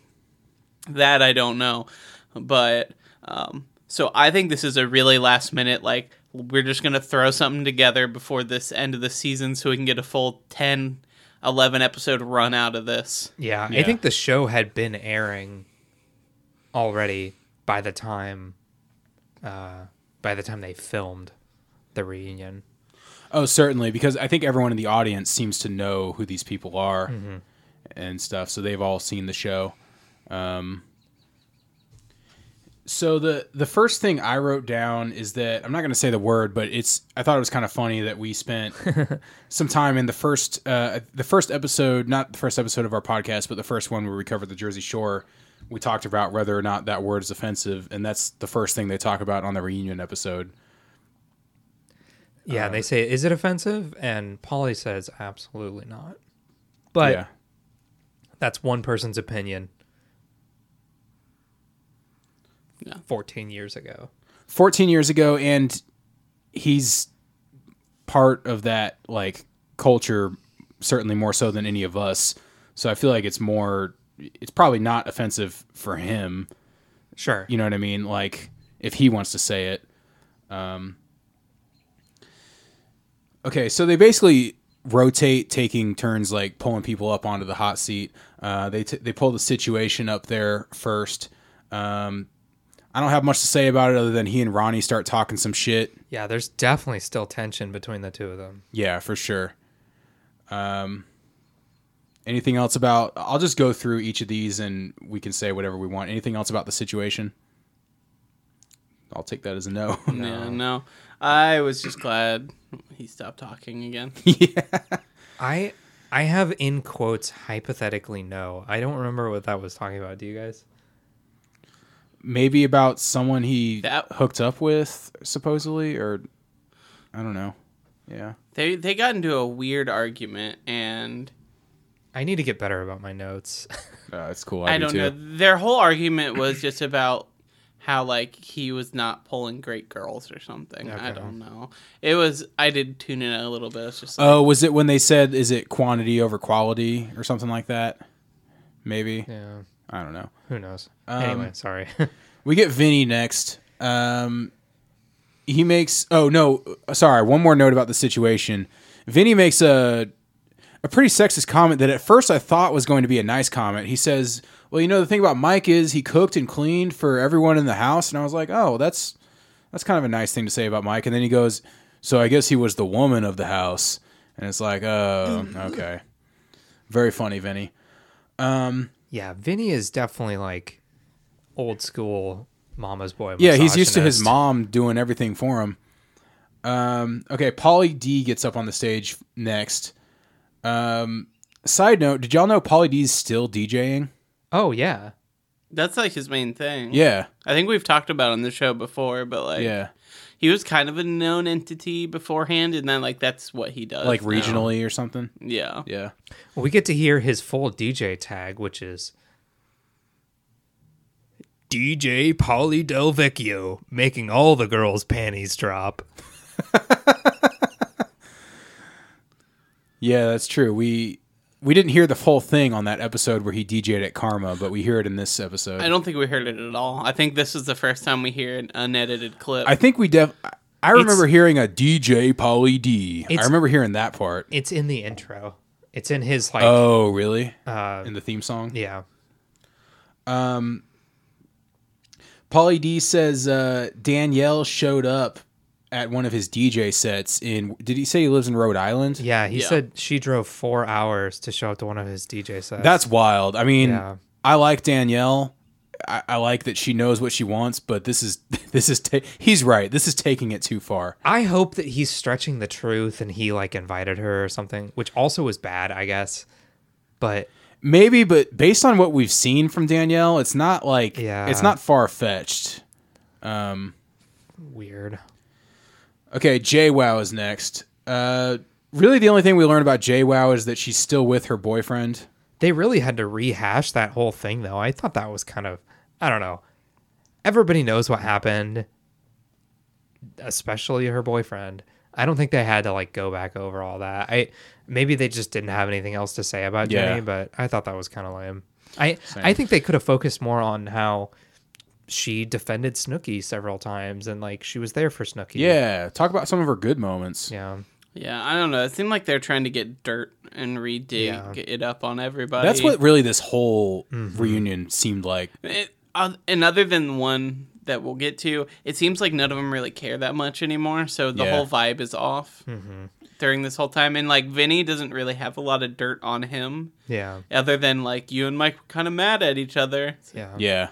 That I don't know, but um, so I think this is a really last minute like we're just gonna throw something together before this end of the season so we can get a full 10, 11 episode run out of this. Yeah, I think the show had been airing already by the time uh, by the time they filmed the reunion. Oh, certainly, because I think everyone in the audience seems to know who these people are and stuff, so they've all seen the show. Um, so the the first thing I wrote down is that I'm not going to say the word, but it's I thought it was kind of funny that we spent some time in the first uh, the first episode, not the first episode of our podcast, but the first one where we covered the Jersey Shore. We talked about whether or not that word is offensive, and that's the first thing they talk about on the reunion episode. Yeah, they say, "Is it offensive?" And Pauly says, "Absolutely not." But yeah. that's one person's opinion. Yeah. Fourteen years ago. 14 years ago and he's part of that like culture certainly more so than any of us so i feel like it's more it's probably not offensive for him Sure. you know what i mean like if he wants to say it. Um, okay, so they basically rotate, taking turns like pulling people up onto the hot seat. Uh, they t- they pull the situation up there first. Um, I don't have much to say about it other than he and Ronnie start talking some shit. Yeah, there's definitely still tension between the two of them. Yeah, for sure. Um, anything else about? I'll just go through each of these and we can say whatever we want. Anything else about the situation? I'll take that as a no. Yeah, no. I was just glad he stopped talking again. Yeah. I I have in quotes hypothetically no. I don't remember what that was talking about. Do you guys? Maybe about someone he That- hooked up with, supposedly, or I don't know. Yeah. They they got into a weird argument, and I need to get better about my notes. Uh, it's cool. I, do don't too. know. Their whole argument was just about how like he was not pulling great girls or something. I don't know. It was. I did tune in a little bit. It's just like, Oh, was it when they said, "Is it quantity over quality" or something like that? Maybe. yeah, I don't know. who knows? Um, anyway, sorry. We get Vinny next. Um, he makes. Oh no, sorry. One more note about the situation. Vinny makes a a pretty sexist comment that at first I thought was going to be a nice comment. He says, "Well, you know, the thing about Mike is he cooked and cleaned for everyone in the house," and I was like, "Oh, that's that's kind of a nice thing to say about Mike." And then he goes, "So I guess he was the woman of the house," and it's like, "Oh, okay." Very funny, Vinny. yeah, Vinny is definitely like old school mama's boy. Yeah, he's used to his mom doing everything for him. Um, okay, Pauly D gets up on the stage next. Um, side note: Did y'all know Pauly D's still DJing? Oh yeah, that's like his main thing. Yeah, I think we've talked about on the show before, but like, yeah, he was kind of a known entity beforehand, and then like that's what he does, like now. regionally or something. Yeah, Yeah, well, we get to hear his full DJ tag, which is DJ Pauly Del Vecchio, making all the girls' panties drop. yeah, that's true. We we didn't hear the full thing on that episode where he DJ'd at Karma, but we hear it in this episode. I don't think we heard it at all. I think this is the first time we hear an unedited clip. I think we def. I remember hearing a DJ Pauly D. I It's- remember hearing that part. It's in the intro. It's in his like. Oh, really? uh, in the theme song. yeah. Pauly D says uh, Danielle showed up at one of his DJ sets in. Did he say he lives in Rhode Island? Yeah, he Yeah. said she drove four hours to show up to one of his DJ sets. That's wild. I mean, Yeah. I like Danielle. I, I like that she knows what she wants, but this is this is ta- he's right. This is taking it too far. I hope that he's stretching the truth and he like invited her or something, which also was bad, I guess. But Maybe, but based on what we've seen from Danielle, it's not like Yeah. it's not far fetched. Um, weird. Okay, JWoww is next. Uh, really, the only thing we learn about JWoww is that she's still with her boyfriend. They really had to rehash that whole thing though. I thought that was kind of I don't know. Everybody knows what happened, especially her boyfriend. I don't think they had to like go back over all that. I maybe they just didn't have anything else to say about Yeah. Jenny, but I thought that was kind of lame. I I think they could have focused more on how she defended Snooki several times and like she was there for Snooki. Yeah, talk about some of her good moments. Yeah. yeah, I don't know. It seemed like they're trying to get dirt and redig Yeah. it up on everybody. That's what really this whole Mm-hmm. reunion seemed like. It, uh, and other than one that we'll get to, it seems like none of them really care that much anymore. So the Yeah. whole vibe is off Mm-hmm. during this whole time. And like Vinny doesn't really have a lot of dirt on him, Yeah. other than like you and Mike were kind of mad at each other. Yeah. Yeah,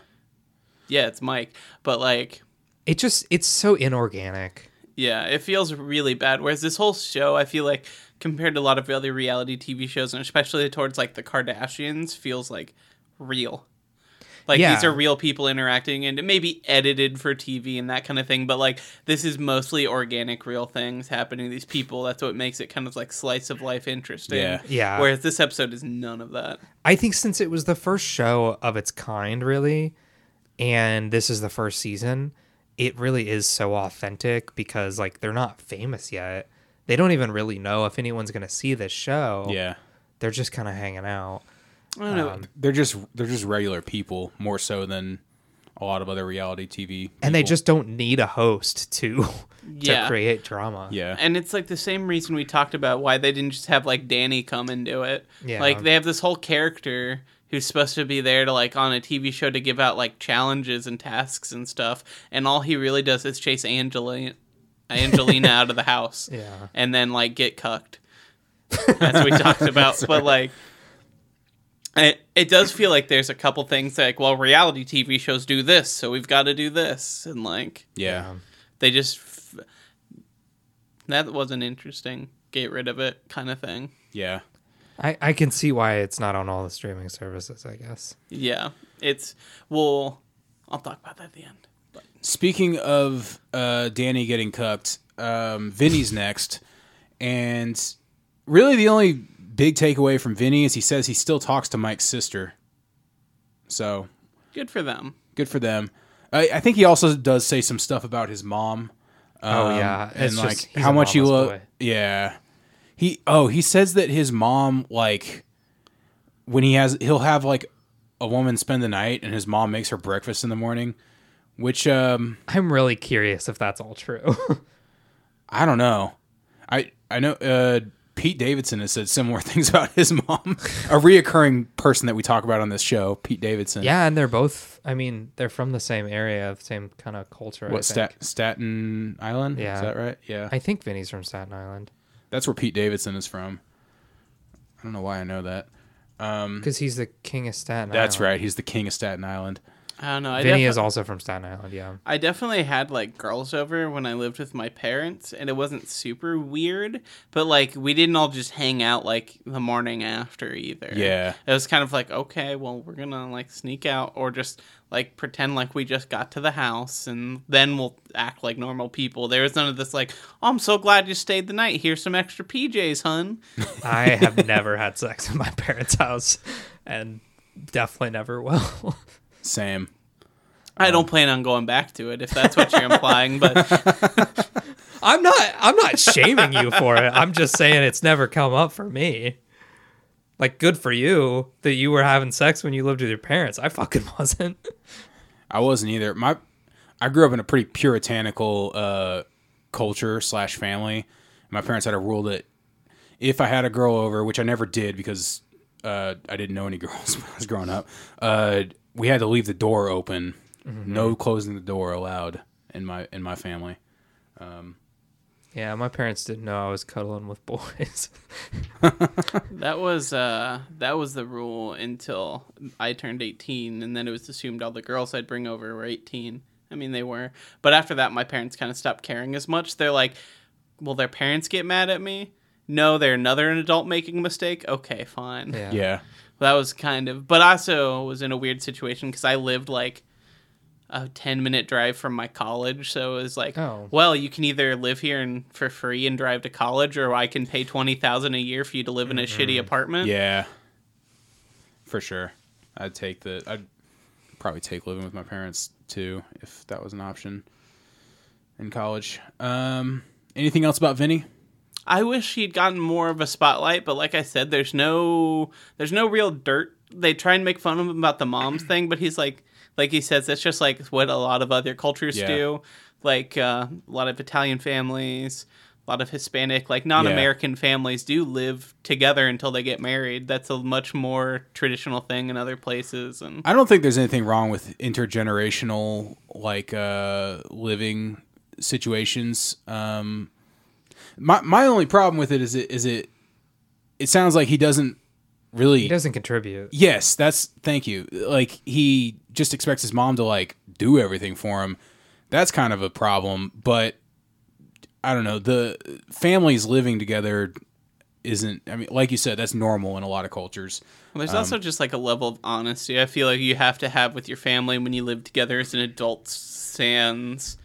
Yeah, it's Mike, but like. It just it's so inorganic. Yeah, it feels really bad. Whereas this whole show, I feel like compared to a lot of other reality TV shows, and especially towards like the Kardashians, feels like real. Like Yeah. these are real people interacting, and it may be edited for TV and that kind of thing. But like this is mostly organic, real things happening to these people. That's what makes it kind of like slice of life interesting. Yeah. Yeah. Whereas this episode is none of that. I think since it was the first show of its kind, really, and this is the first season, it really is so authentic because like they're not famous yet. They don't even really know if anyone's gonna see this show. yeah. They're just kind of hanging out. I don't know. Um, They're just they're just regular people more so than a lot of other reality TV. and they just don't need a host to to Yeah. create drama. yeah And it's like the same reason we talked about why they didn't just have like Danny come and do it. Yeah. Like they have this whole character who's supposed to be there to like on a TV show to give out like challenges and tasks and stuff, and all he really does is chase Angelina Angelina out of the house. Yeah. And then like get cucked. As we talked about. but like it, it does feel like there's a couple things like, well, reality TV shows do this, so we've got to do this, and like yeah they just f- that wasn't interesting. Get rid of it, kind of thing. yeah I, I can see why it's not on all the streaming services, I guess. Yeah, it's well. I'll talk about that at the end. But Speaking of uh, Danny getting cucked, um, Vinny's next, and really the only big takeaway from Vinny is he says he still talks to Mike's sister. So good for them. good for them. I, I think he also does say some stuff about his mom. Oh, um, yeah. and It's like just- he's how much he mama's love. boy. Yeah, he oh he says that his mom like when he has he'll have like a woman spend the night and his mom makes her breakfast in the morning, which um I'm really curious if that's all true. I don't know. I I know uh, Pete Davidson has said similar things about his mom, a reoccurring person that we talk about on this show, Pete Davidson. yeah, and they're both, I mean, they're from the same area, same kind of culture. I What. Stat- Staten Island? Yeah. is that right? Yeah, I think Vinny's from Staten Island that's where Pete Davidson is from. I don't know why I know that. Um, because he's the king of Staten Island. That's right. He's the king of Staten Island. I don't know. I Vinny defi- is also from Staten Island. Yeah. I definitely had like girls over when I lived with my parents, and it wasn't super weird. But like, we didn't all just hang out like the morning after either. Yeah. it was kind of like, okay, well, we're gonna like sneak out, or just like pretend like we just got to the house, and then we'll act like normal people. There was none of this like, oh, I'm so glad you stayed the night. Here's some extra PJs, hun. I have never had sex in my parents' house, and definitely never will. Same. I don't plan on going back to it if that's what you're implying, but I'm not. I'm not shaming you for it. I'm just saying it's never come up for me. Like, good for you that you were having sex when you lived with your parents. I fucking wasn't. I wasn't either. My I grew up in a pretty puritanical uh, culture slash family. My parents had a rule that if I had a girl over, which I never did because uh, I didn't know any girls when I was growing up, uh, we had to leave the door open. No closing the door allowed in my in my family. Yeah, my parents didn't know I was cuddling with boys. That was uh that was the rule until I turned 18 and then it was assumed all the girls I'd bring over were 18. I mean they were. But after that my parents kind of stopped caring as much. They're like, "Will their parents get mad at me?" No, they're another an adult making a mistake. Okay, fine. yeah. Yeah. That was kind of but I also was in a weird situation cuz I lived like a 10 minute drive from my college so it was like Oh. well you can either live here and for free and drive to college or I can pay 20,000 a year for you to live in a shitty apartment Yeah. For sure. I'd take the I'd probably take living with my parents too if that was an option in college. Um anything else about Vinny? I wish he'd gotten more of a spotlight, but like I said, there's no there's no real dirt. They try and make fun of him about the moms thing, but he's like like he says, that's just like what a lot of other cultures Yeah. do. Like uh, a lot of Italian families, a lot of Hispanic, like non-American families do live together until they get married. That's a much more traditional thing in other places. And I don't think there's anything wrong with intergenerational like uh living situations. Um my my only problem with it is it is it it sounds like he doesn't really He doesn't contribute. Yes, that's thank you. Like he just expects his mom to like do everything for him. That's kind of a problem, but I don't know. The families living together isn't I mean like you said that's normal in a lot of cultures. There's also um, just like a level of honesty I feel like you have to have with your family when you live together as an adult sans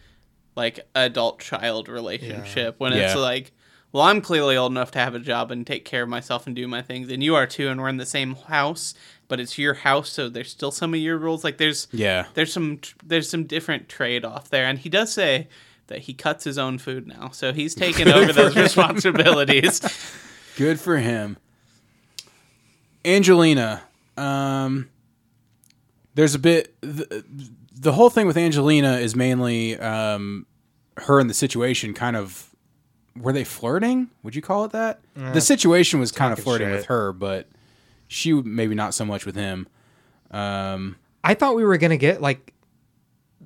like adult child relationship when it's Yeah. like well I'm clearly old enough to have a job and take care of myself and do my things and you are too and we're in the same house but it's your house so there's still some of your rules like there's Yeah. there's some there's some different trade off there and he does say that he cuts his own food now so he's taken over those responsibilities Good for him. Angelina, um, there's a bit. The, the whole thing with Angelina is mainly um, her and the situation kind of were they flirting? Would you call it that? the situation was kind of flirting shit. with her, but she maybe not so much with him. Um, I thought we were gonna get like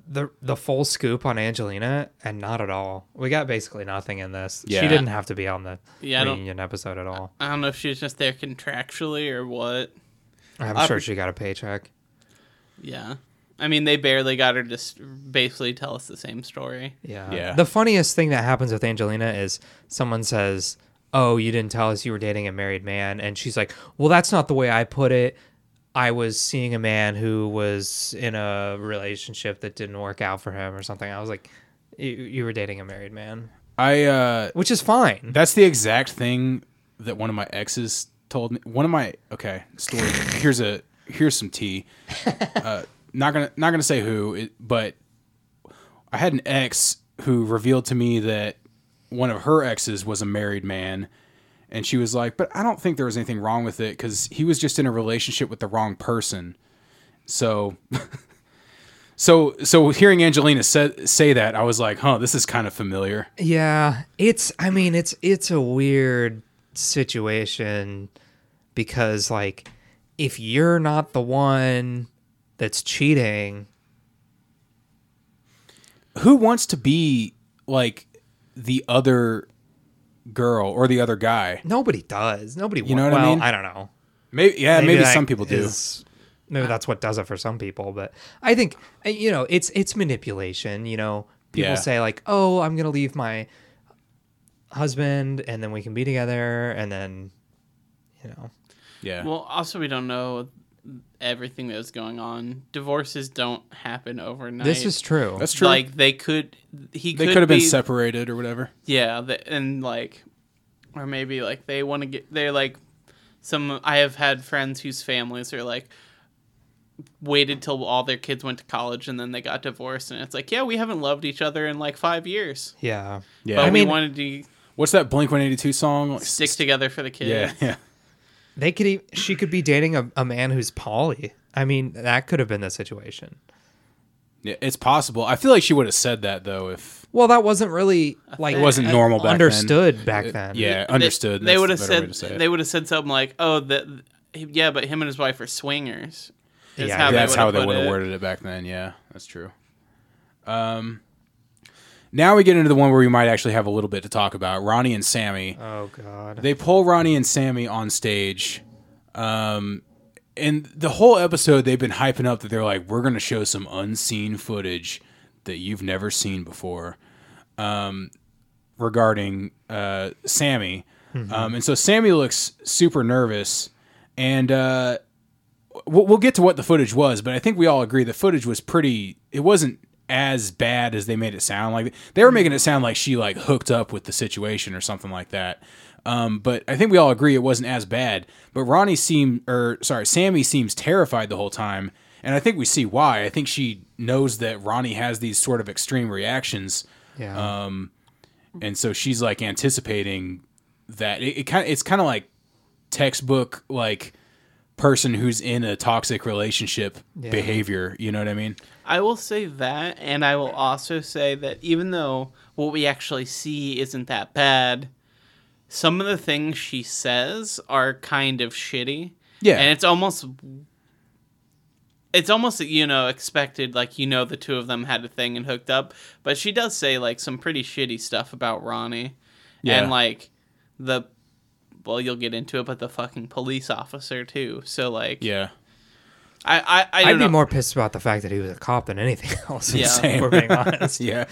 the the full scoop on Angelina, and not at all. We got basically nothing in this. Yeah. She didn't have to be on the Yeah, I don't- reunion episode at all. I don't know if she was just there contractually or what. I'm Uh, sure she got a paycheck. Yeah. I mean, they barely got her to s- basically tell us the same story. Yeah. Yeah. The funniest thing that happens with Angelina is someone says, "Oh, you didn't tell us you were dating a married man," and she's like, "Well, that's not the way I put it. I was seeing a man who was in a relationship that didn't work out for him or something." I was like, "You, you were dating a married man," I uh, which is fine. That's the exact thing that one of my exes told me. One of my okay story. here's a here's some tea. Uh, not gonna not gonna say who, but I had an ex who revealed to me that one of her exes was a married man, and she was like, "But I don't think there was anything wrong with it because he was just in a relationship with the wrong person." So. So, so hearing Angelina say, say that, I was like, "Huh, this is kind of familiar." Yeah, it's I mean it's it's a weird situation because like if you're not the one that's cheating, who wants to be like the other girl or the other guy? nobody does. Nobody You know wa- what I mean? I don't know. Maybe yeah, maybe, that some people do. maybe that's what does it for some people, but I think you know, it's it's manipulation, you know. People Yeah. say like, "Oh, I'm going to leave my husband and then we can be together and then you know." yeah. Well, also, we don't know everything that was going on. Divorces don't happen overnight. This is true. That's true. Like, they could. He they could could have been separated or whatever. Yeah, the, and like, or maybe like they want to get. They're like, some. I have had friends whose families are like, waited till all their kids went to college and then they got divorced, and it's like, yeah, we haven't loved each other in like five years, yeah. Yeah. but I we mean- wanted to What's that Blink One Eighty Two song? Like, stick together for the kids. Yeah, yeah. They could e- she could be dating a, a man who's poly. I mean, that could have been the situation. Yeah, it's possible. I feel like she would have said that though if Well, that wasn't really like it wasn't normal back understood then. back It- then. Yeah, understood. They, That's would the have said to say it. they would have said something like, "Oh, that yeah, but him and his wife are swingers." Yeah, how they That's how they would have worded it back then. Yeah, that's true. Um, now we get into the one where we might actually have a little bit to talk about. Ronnie and Sammy. Oh god. they pull Ronnie and Sammy on stage. Um, and the whole episode, they've been hyping up that they're like, we're going to show some unseen footage that you've never seen before um, regarding uh, Sammy. Um, and so Sammy looks super nervous. And uh, we'll, we'll get to what the footage was, but I think we all agree the footage was pretty, it wasn't as bad as they made it sound like they were making it sound like she like hooked up with the situation or something like that um, but I think we all agree it wasn't as bad. But Ronnie seemed, or sorry, Sammy seems terrified the whole time, and I think we see why. I think she knows that Ronnie has these sort of extreme reactions, yeah. um, and so she's like anticipating that. It, it kind, it's kind of like textbook like person who's in a toxic relationship Yeah. behavior. You know what I mean? I will say that, and I will also say that even though what we actually see isn't that bad, some of the things she says are kind of shitty. Yeah. and it's almost it's almost you know expected like you know the two of them had a thing and hooked up but she does say like some pretty shitty stuff about ronnie Yeah. and like the well you'll get into it but the fucking police officer too so like Yeah. i i, I I'd don't be more pissed about the fact that he was a cop than anything else. Yeah. if we're being honest. yeah.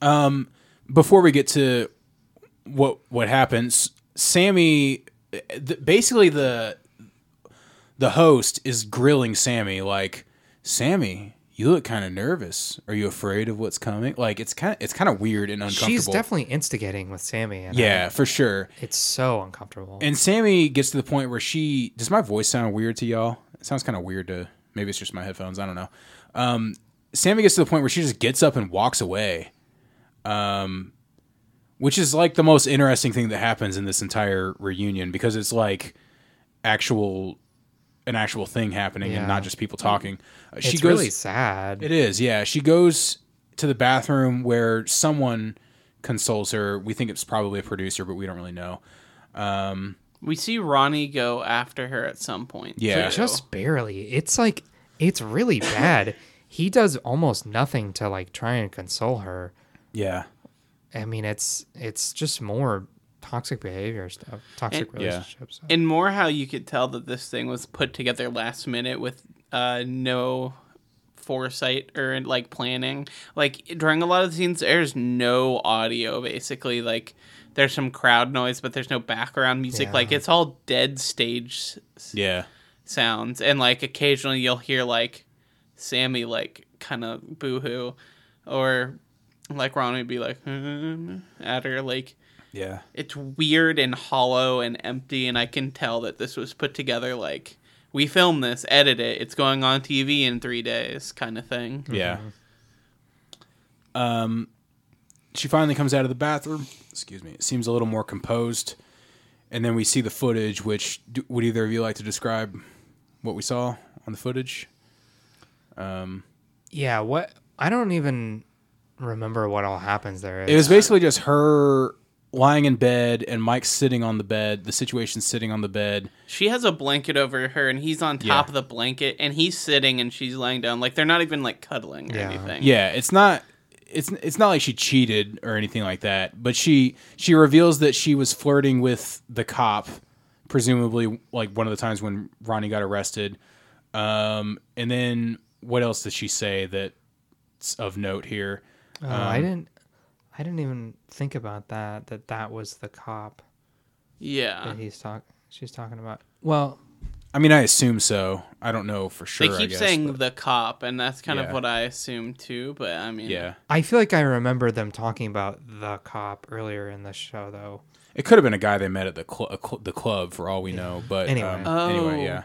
Um, before we get to what what happens, Sammy, th- basically the the host is grilling Sammy like, Sammy, you look kind of nervous. Are you afraid of what's coming? Like it's kind of it's kind of weird and uncomfortable. She's definitely instigating with Sammy. And yeah, for sure. it's so uncomfortable. And Sammy gets to the point where she does my voice sound weird to y'all? It sounds kind of weird to maybe it's just my headphones. I don't know. Um, Sammy gets to the point where she just gets up and walks away, um, which is like the most interesting thing that happens in this entire reunion because it's like actual an actual thing happening and not just people talking. Uh, she it's goes. really sad. It is, yeah. She goes to the bathroom where someone consoles her. We think it's probably a producer, but we don't really know. We see Ronnie go after her at some point. Yeah. But just barely. It's like it's really bad. he does almost nothing to like try and console her. Yeah, I mean, it's it's just more toxic behavior stuff, toxic And- relationships. stuff. and more how you could tell that this thing was put together last minute with uh, no foresight or like planning. Like during a lot of the scenes, there's no audio. Basically, like there's some crowd noise, but there's no background music. Yeah. Like it's all dead stage yeah, sounds, and like occasionally you'll hear like Sammy like kind of boohoo, or like Ronnie would be like at her like yeah. it's weird and hollow and empty and i can tell that this was put together like we film this edit it it's going on tv in three days kind of thing Yeah. Um, she finally comes out of the bathroom. Excuse me. It seems a little more composed, and then we see the footage. Which do, would either of you like to describe what we saw on the footage? Um. yeah, what I don't even remember what all happens there. It was basically just her lying in bed and Mike's sitting on the bed. The situation sitting on the bed. she has a blanket over her and he's on top Yeah. of the blanket and he's sitting and she's laying down like they're not even like cuddling or Yeah. anything Yeah, it's not. It's it's not like she cheated or anything like that. But she she reveals that she was flirting with the cop, presumably like one of the times when Ronnie got arrested. Um, and then what else does she say that's of note here? Oh, I didn't. I didn't even think about that. That that was the cop yeah that he's talk. She's talking about. Well, I mean, I assume so. I don't know for sure. they I keep guess, saying but- the cop and that's kind Yeah. of what i assume too but i mean yeah, I feel like I remember them talking about the cop earlier in the show, though. it could have been a guy they met at the cl- a cl- the club for all we know. But Anyway. um, Oh. anyway, yeah.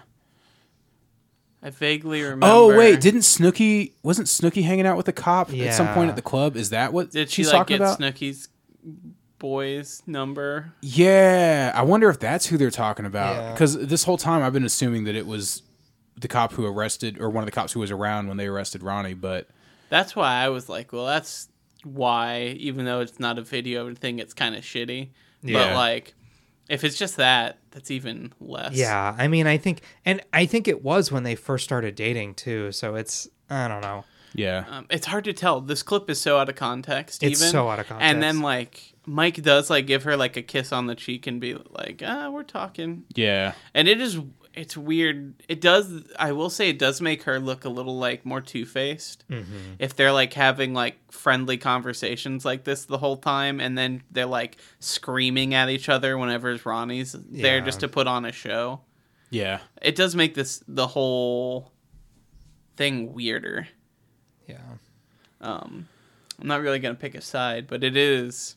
I vaguely remember Oh wait, didn't Snooki wasn't Snooki hanging out with the cop at some point at the club? Is that what did she she's like talking get about? Snooki's boy's number Yeah, I wonder if that's who they're talking about. Yeah. Because this whole time I've been assuming that it was the cop who arrested, or one of the cops who was around when they arrested Ronnie. But That's why I was like, well, that's why, even though it's not a video or thing, it's kind of shitty. But Yeah. like, if it's just that, that's even less. Yeah, I mean, I think, and I think it was when they first started dating too. So it's, I don't know. yeah, Um, it's hard to tell. This clip is so out of context. It's even. so out of context. And then like Mike does like give her like a kiss on the cheek and be like, ah, we're talking. yeah, And it is, it's weird. It does. I will say it does make her look a little like more two faced. Mm-hmm. If they're like having like friendly conversations like this the whole time, and then they're like screaming at each other whenever Ronnie's there Yeah. just to put on a show. yeah, It does make this the whole thing weirder. Yeah. Um, I'm not really gonna pick a side, but it is.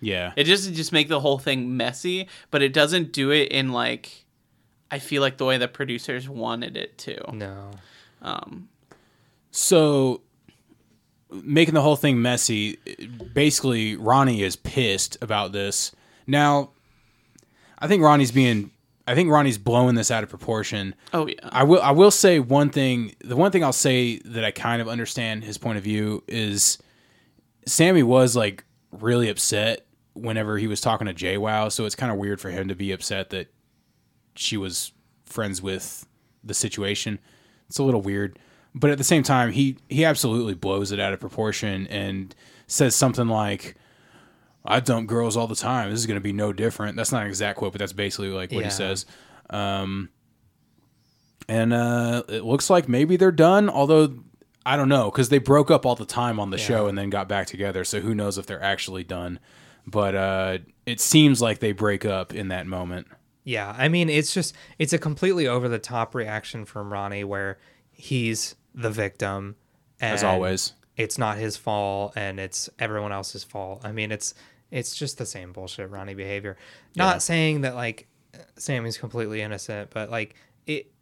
yeah. It just it just make the whole thing messy, but it doesn't do it in like. I feel like the way the producers wanted it to. No. Um, So making the whole thing messy, basically Ronnie is pissed about this. Now, I think Ronnie's being I think Ronnie's blowing this out of proportion. oh yeah, I will I will say one thing. The one thing I'll say that I kind of understand his point of view is Sammy was like really upset whenever he was talking to JWoww, so it's kind of weird for him to be upset that she was friends with the situation. It's a little weird, but at the same time, he he absolutely blows it out of proportion and says something like. I dump girls all the time. This is going to be no different. That's not an exact quote, but that's basically like what Yeah. he says. Um, and uh, it looks like maybe they're done. Although I don't know because they broke up all the time on the show and then got back together. So who knows if they're actually done? But uh, it seems like they break up in that moment. Yeah, I mean, it's just it's a completely over the top reaction from Ronnie where he's the victim and As always. It's not his fault and it's everyone else's fault. I mean, it's it's just the same bullshit Ronnie behavior. Not Yeah. saying that like Sammy's completely innocent, but like it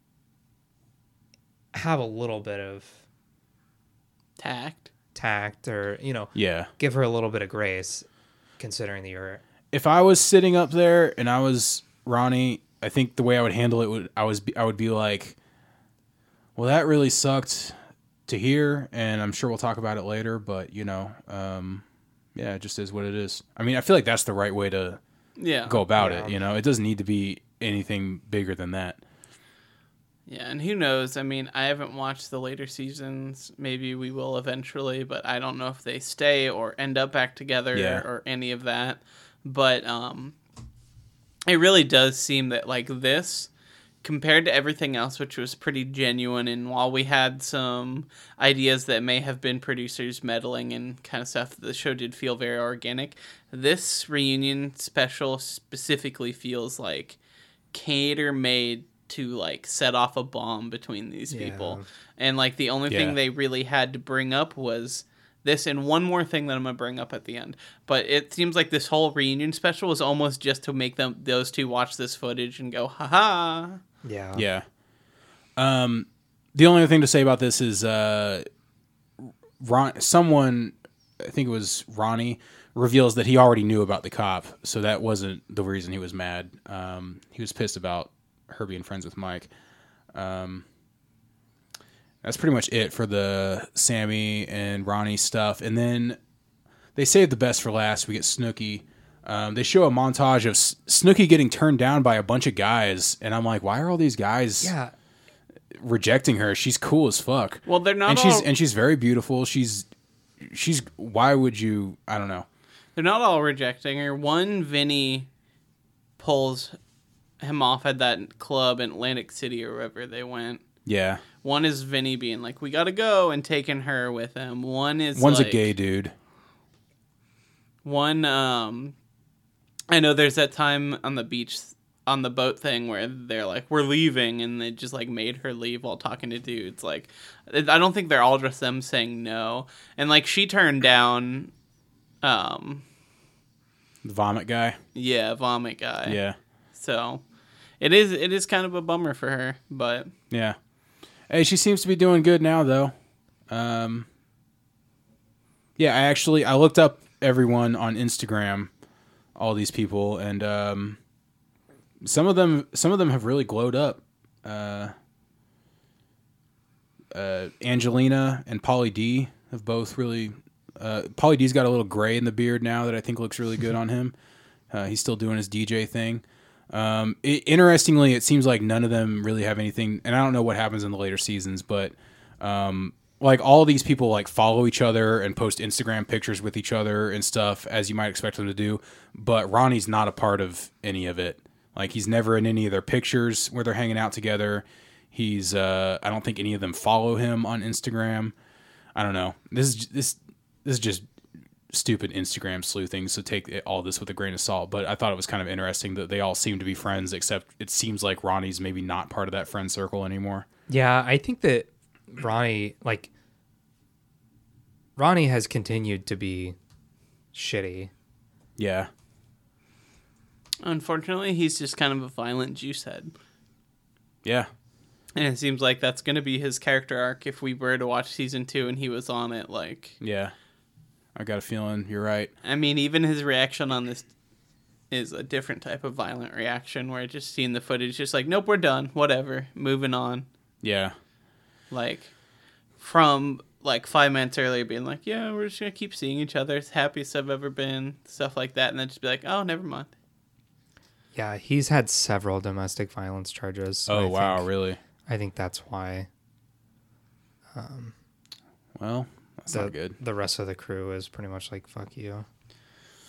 have a little bit of tact. tact or, you know, Yeah. give her a little bit of grace considering that you're If I was sitting up there and I was Ronnie I think the way I would handle it would I was I would be like, well, that really sucked to hear, and I'm sure we'll talk about it later. But you know, um, yeah, it just is what it is. I mean, I feel like that's the right way to Yeah. go about it. You know, it doesn't need to be anything bigger than that. Yeah, and who knows? I mean, I haven't watched the later seasons. Maybe we will eventually, but I don't know if they stay or end up back together Yeah. or any of that. But um it really does seem that like this compared to everything else which was pretty genuine and while we had some ideas that may have been producers meddling and kind of stuff the show did feel very organic this reunion special specifically feels like cater made to like set off a bomb between these people and like the only Yeah. thing they really had to bring up was this and one more thing that I'm gonna bring up at the end. But it seems like this whole reunion special was almost just to make them those two watch this footage and go, haha. Yeah. Yeah. Um, the only other thing to say about this is uh, Ron. Someone, I think it was Ronnie, reveals that he already knew about the cop, so that wasn't the reason he was mad. Um, he was pissed about her being friends with Mike. Um, that's pretty much it for the Sammy and Ronnie stuff, and then they save the best for last. We get Snooki. Um, they show a montage of S- Snooki getting turned down by a bunch of guys, and I'm like, why are all these guys Yeah. rejecting her? She's cool as fuck. Well, they're not and she's all- and she's very beautiful. She's she's why would you? I don't know. They're not all rejecting her. One Vinny pulls him off at that club in Atlantic City or wherever they went. Yeah, One is Vinny being like, "We gotta go," and taking her with him. One is one's like, a gay dude. One, um, I know there's that time on the beach on the boat thing where they're like, "We're leaving," and they just like made her leave while talking to dudes. Like, I don't think they're all just them saying no, and like she turned down, um, The vomit guy. yeah, vomit guy. Yeah, So, it is it is kind of a bummer for her, but yeah. Hey, she seems to be doing good now, though. Um, yeah, I actually I looked up everyone on Instagram, all these people, and um, some of them some of them have really glowed up. Uh, uh, Angelina and Pauly D have both really. Uh, Pauly D's got a little gray in the beard now that I think looks really good on him. Uh, he's still doing his DJ thing. Um, it, interestingly, it seems like none of them really have anything, and I don't know what happens in the later seasons, but um, like all these people like follow each other and post Instagram pictures with each other and stuff, as you might expect them to do. But Ronnie's not a part of any of it. Like he's never in any of their pictures where they're hanging out together. He's uh, I don't think any of them follow him on Instagram. I don't know. This is this this is just stupid Instagram sleuthing, so take it- all this with a grain of salt. But I thought it was kind of interesting that they all seem to be friends, except it seems like Ronnie's maybe not part of that friend circle anymore. Yeah, I think that Ronnie, like, Ronnie has continued to be shitty. Yeah, unfortunately, he's just kind of a violent juice head. yeah, And it seems like that's going to be his character arc if we were to watch season two and he was on it. Like, yeah. I got a feeling you're right. I mean, even his reaction on this is a different type of violent reaction where I just seeing the footage, just like, nope, we're done, whatever, moving on. Yeah, Like, from like five minutes earlier being like, yeah, we're just going to keep seeing each other. It's the happiest I've ever been, stuff like that. And then just be like, oh, never mind. Yeah, he's had several domestic violence charges. so Oh I wow, think- really? I think that's why um, Well, that's the, not good. the rest of the crew is pretty much like, fuck you.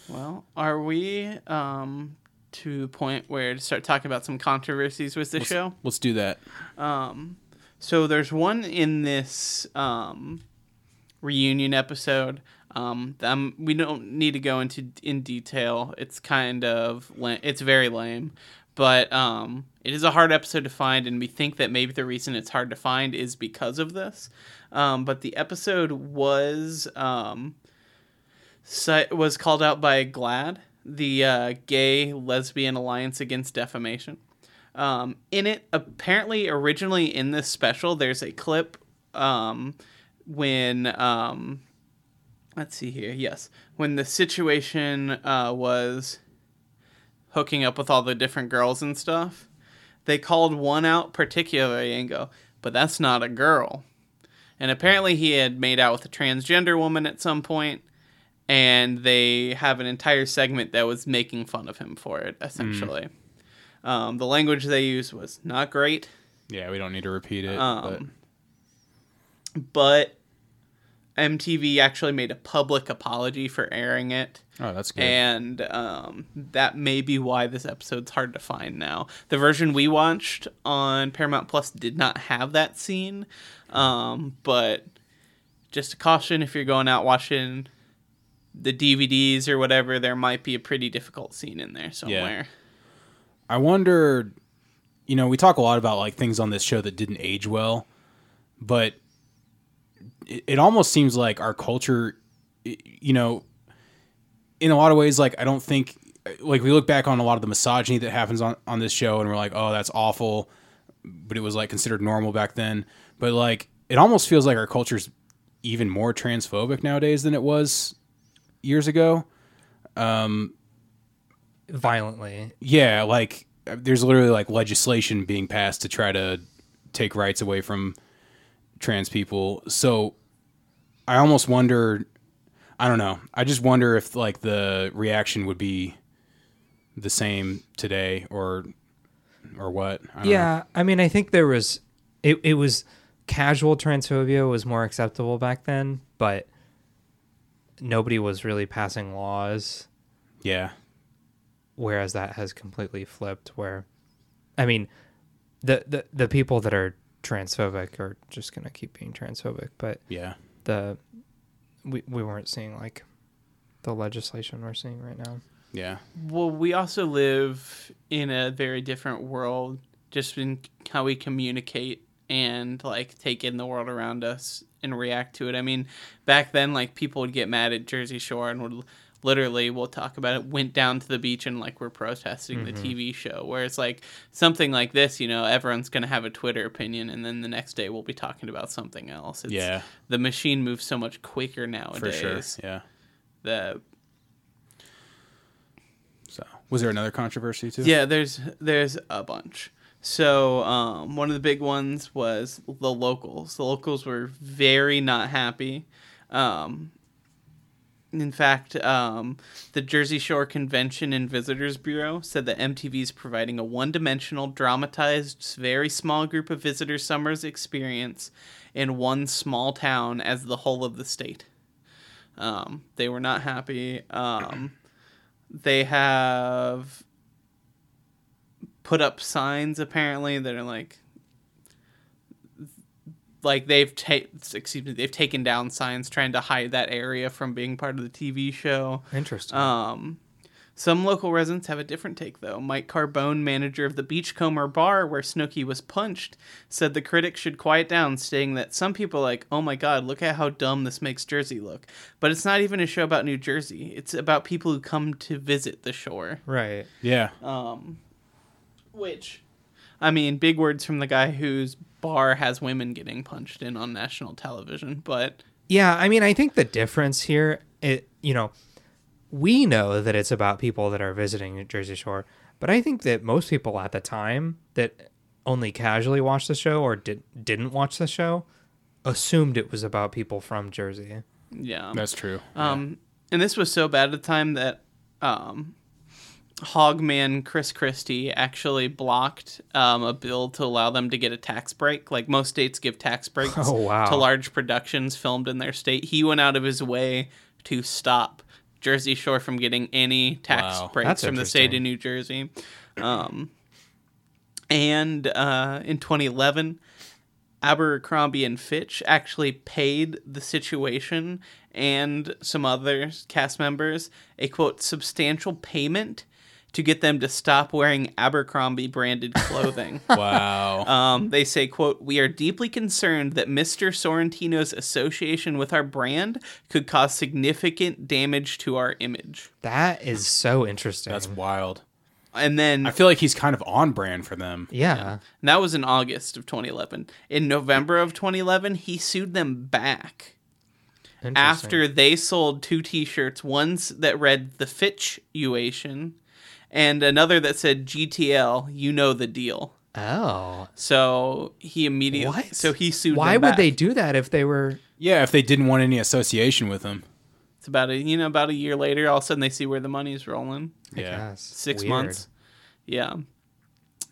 Well, are we um, to the point where to start talking about some controversies with the show? Let's do that. So there's one in this um, reunion episode. Um, that we don't need to go into in detail. It's kind of la- it's very lame, but um, it is a hard episode to find, and we think that maybe the reason it's hard to find is because of this. Um, but the episode was um, was called out by GLAAD, the uh, Gay Lesbian Alliance Against Defamation. Um, in it, apparently, originally in this special, there's a clip um, when um, let's see here. Yes, when the situation uh, was hooking up with all the different girls and stuff. they called one out particularly and go, but that's not a girl. And apparently he had made out with a transgender woman at some point, and they have an entire segment that was making fun of him for it, essentially. Um, the language they used was not great, Yeah, we don't need to repeat it. but um, but MTV actually made a public apology for airing it. oh, that's good. And um, that may be why this episode's hard to find now. The version we watched on Paramount Plus did not have that scene. Um, but just a caution if you're going out watching the DVDs or whatever, there might be a pretty difficult scene in there somewhere. I wonder, you know, we talk a lot about like things on this show that didn't age well, but it, it almost seems like our culture, you know, in a lot of ways, like I don't think, like we look back on a lot of the misogyny that happens on on this show, and we're like, oh, that's awful, but it was like considered normal back then. But like, it almost feels like our culture's even more transphobic nowadays than it was years ago. Um, Violently. Yeah, like there's literally like legislation being passed to try to take rights away from trans people. So I almost wonder I don't know. I just wonder if like the reaction would be the same today or or what. I don't know. Yeah, I mean, I think there was it. It was casual transphobia was more acceptable back then, but nobody was really passing laws. Yeah. Whereas that has completely flipped. Where, I mean, the the the people that are transphobic are just gonna keep being transphobic, but Yeah. the we we weren't seeing like the legislation we're seeing right now. Yeah. Well, we also live in a very different world, just in how we communicate and like take in the world around us and react to it. I mean, back then, like people would get mad at Jersey Shore and would literally, we'll talk about it, went down to the beach and like we're protesting the TV show. Where it's like something like this, you know, everyone's gonna have a Twitter opinion, and then the next day we'll be talking about something else. It's, Yeah. the machine moves so much quicker nowadays. For sure. Yeah. the So, was there another controversy too? Yeah, there's there's a bunch. So um, one of the big ones was the locals. The locals were very not happy. Um, in fact, um, the Jersey Shore Convention and Visitors Bureau said that MTV is providing a one-dimensional, dramatized, very small group of visitor summers experience in one small town as the whole of the state. Um, they were not happy. Um, they have put up signs apparently that are like like they've ta- excuse me they've taken down signs trying to hide that area from being part of the TV show. Interesting. Um, some local residents have a different take, though. Mike Carbone, manager of the Beachcomber bar where Snooki was punched, said the critics should quiet down, stating that some people are like, oh my god, look at how dumb this makes Jersey look. But it's not even a show about New Jersey, it's about people who come to visit the shore. right. Yeah. Um, Which, I mean, big words from the guy whose bar has women getting punched in on national television, but Yeah, I mean, I think the difference here, it you know, we know that it's about people that are visiting Jersey Shore, but I think that most people at the time that only casually watched the show or did didn't watch the show assumed it was about people from Jersey. yeah. That's true. Um, and this was so bad at the time that um, Hogman Chris Christie actually blocked um, a bill to allow them to get a tax break. Like most states give tax breaks Oh, wow. to large productions filmed in their state. He went out of his way to stop Jersey Shore from getting any tax Wow. breaks That's from the state of New Jersey. Um, and uh, in 2011, Abercrombie and Fitch actually paid the situation and some other cast members a quote substantial payment to get them to stop wearing Abercrombie branded clothing. wow. um, they say quote we are deeply concerned that Mr. Sorrentino's association with our brand could cause significant damage to our image. That is so interesting. That's wild. And then I feel like he's kind of on brand for them. yeah. And that was in August of 2011. In November of 2011, he sued them back after they sold two T-shirts. One's that read "The Fitchuation," and another that said "GTL." You know the deal. Oh, So he immediately What? so he sued. why them would back. they do that if they were? Yeah, if they didn't want any association with him. It's about a you know about a year later, all of a sudden they see where the money's rolling. Yeah. Six weird. months. Yeah.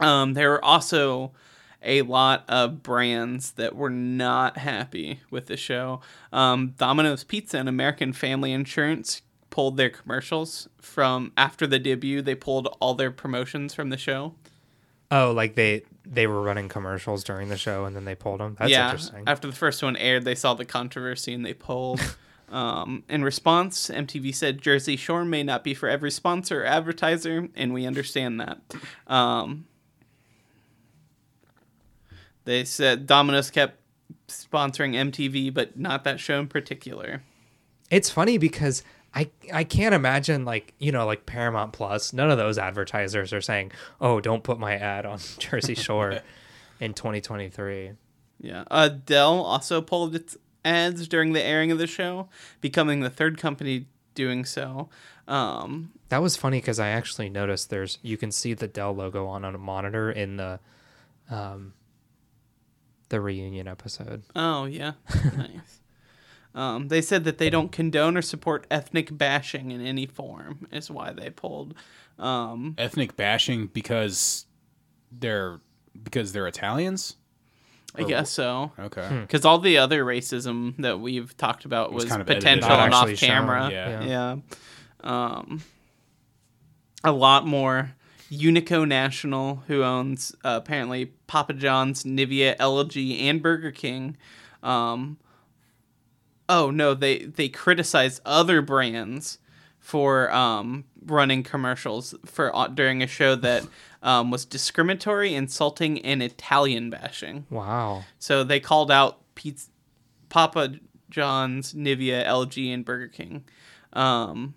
Um, there were also a lot of brands that were not happy with the show. Um, Domino's Pizza and American Family Insurance pulled their commercials from after the debut. They pulled all their promotions from the show. Oh, like they they were running commercials during the show and then they pulled them. That's yeah, interesting. after the first one aired, they saw the controversy and they pulled. um, in response, MTV said Jersey Shore may not be for every sponsor or advertiser, and we understand that. Um, they said Domino's kept sponsoring MTV, but not that show in particular. It's funny because I I can't imagine like you know like Paramount Plus. None of those advertisers are saying, "Oh, don't put my ad on Jersey Shore in 2023." Yeah. Uh, Dell also pulled its ads during the airing of the show, becoming the third company doing so. Um, That was funny because I actually noticed there's you can see the Dell logo on a monitor in the um the reunion episode. Oh yeah, nice. Um, they said that they don't condone or support ethnic bashing in any form. Is why they pulled. Um, Ethnic bashing because they're because they're Italians. I guess so. Okay. Because all the other racism that we've talked about was, kind of potential out. and Not off actually shown, camera. yeah. yeah. Um, a lot more. Unico National, who owns uh, apparently Papa John's, Nivea, LG, and Burger King. Um, oh no, they they criticize other brands for um, running commercials for uh, during a show that um, was discriminatory, insulting, and Italian bashing. Wow. So they called out Pizza, Papa John's, Nivea, LG, and Burger King. Um,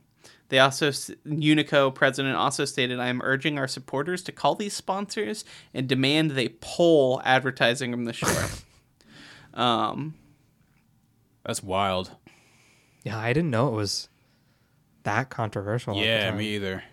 they also, Unico president also stated, I am urging our supporters to call these sponsors and demand they pull advertising from the show. um, That's wild. Yeah, I didn't know it was that controversial. Yeah, me either.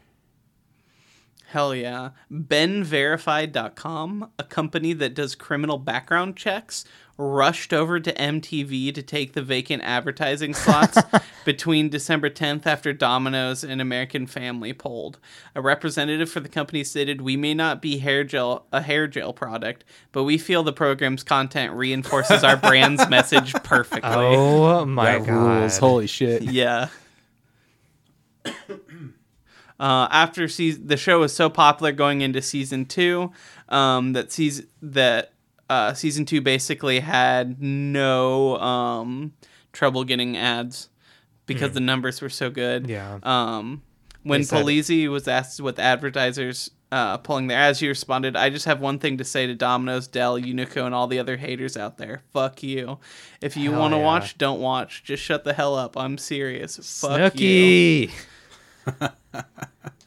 hell yeah. BeenVerified.com, a company that does criminal background checks, rushed over to MTV to take the vacant advertising slots between December 10th after Domino's and American Family polled. A representative for the company stated, "We may not be hair gel a hair gel product, but we feel the program's content reinforces our brand's message perfectly." Oh my that god. rules. Holy shit. Yeah. Uh, after season, the show was so popular going into season two, um, that season that uh, season two basically had no um, trouble getting ads because the numbers were so good. Yeah. Um, when said- Polizzi was asked with advertisers uh, pulling their ads, he responded, "I just have one thing to say to Domino's, Dell, Unico, and all the other haters out there. Fuck you. If you want to yeah. watch, don't watch. Just shut the hell up. I'm serious. Fuck you."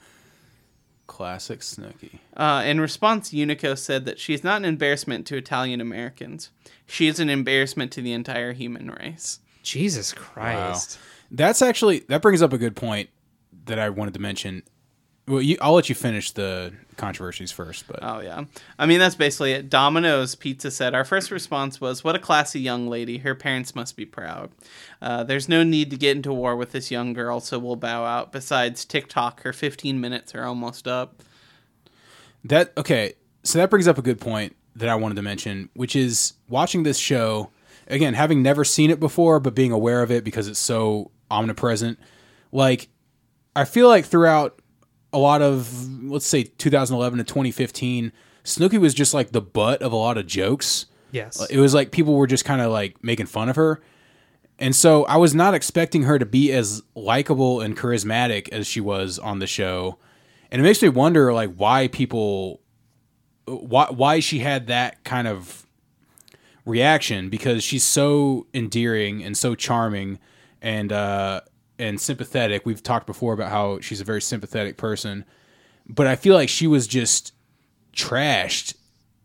Snooki. Classic Snooki. Uh, in response, Unico said that she's not an embarrassment to Italian Americans. She is an embarrassment to the entire human race. Jesus Christ. That's actually that brings up a good point that I wanted to mention. Well, you, I'll let you finish the controversies first, but Oh yeah, I mean that's basically it. Domino's Pizza said our first response was, "What a classy young lady. Her parents must be proud." Uh, there's no need to get into war with this young girl, so we'll bow out. Besides, TikTok, her 15 minutes are almost up. that okay. So that brings up a good point that I wanted to mention, which is watching this show again, having never seen it before, but being aware of it because it's so omnipresent. Like, I feel like throughout a lot of let's say 2011 to 2015, Snooki was just like the butt of a lot of jokes. Yes. It was like people were just kind of like making fun of her. And so I was not expecting her to be as likable and charismatic as she was on the show. And it makes me wonder like why people why why she had that kind of reaction because she's so endearing and so charming and uh and sympathetic. We've talked before about how she's a very sympathetic person. But I feel like she was just trashed.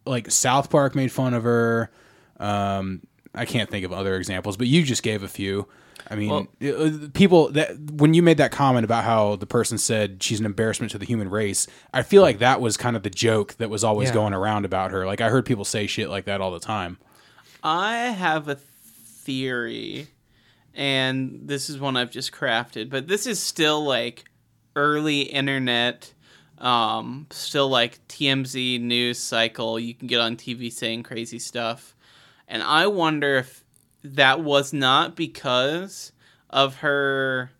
Like South Park made fun of her. Um, I can't think of other examples, but you just gave a few. I mean, Well- uh, people that when you made that comment about how the person said she's an embarrassment to the human race, I feel like that was kind of the joke that was always Yeah. going around about her. Like I heard people say shit like that all the time. I have a theory, and this is one I've just crafted, but this is still like early internet, um, still like TMZ news cycle. You can get on TV saying crazy stuff. And I wonder if that was not because of her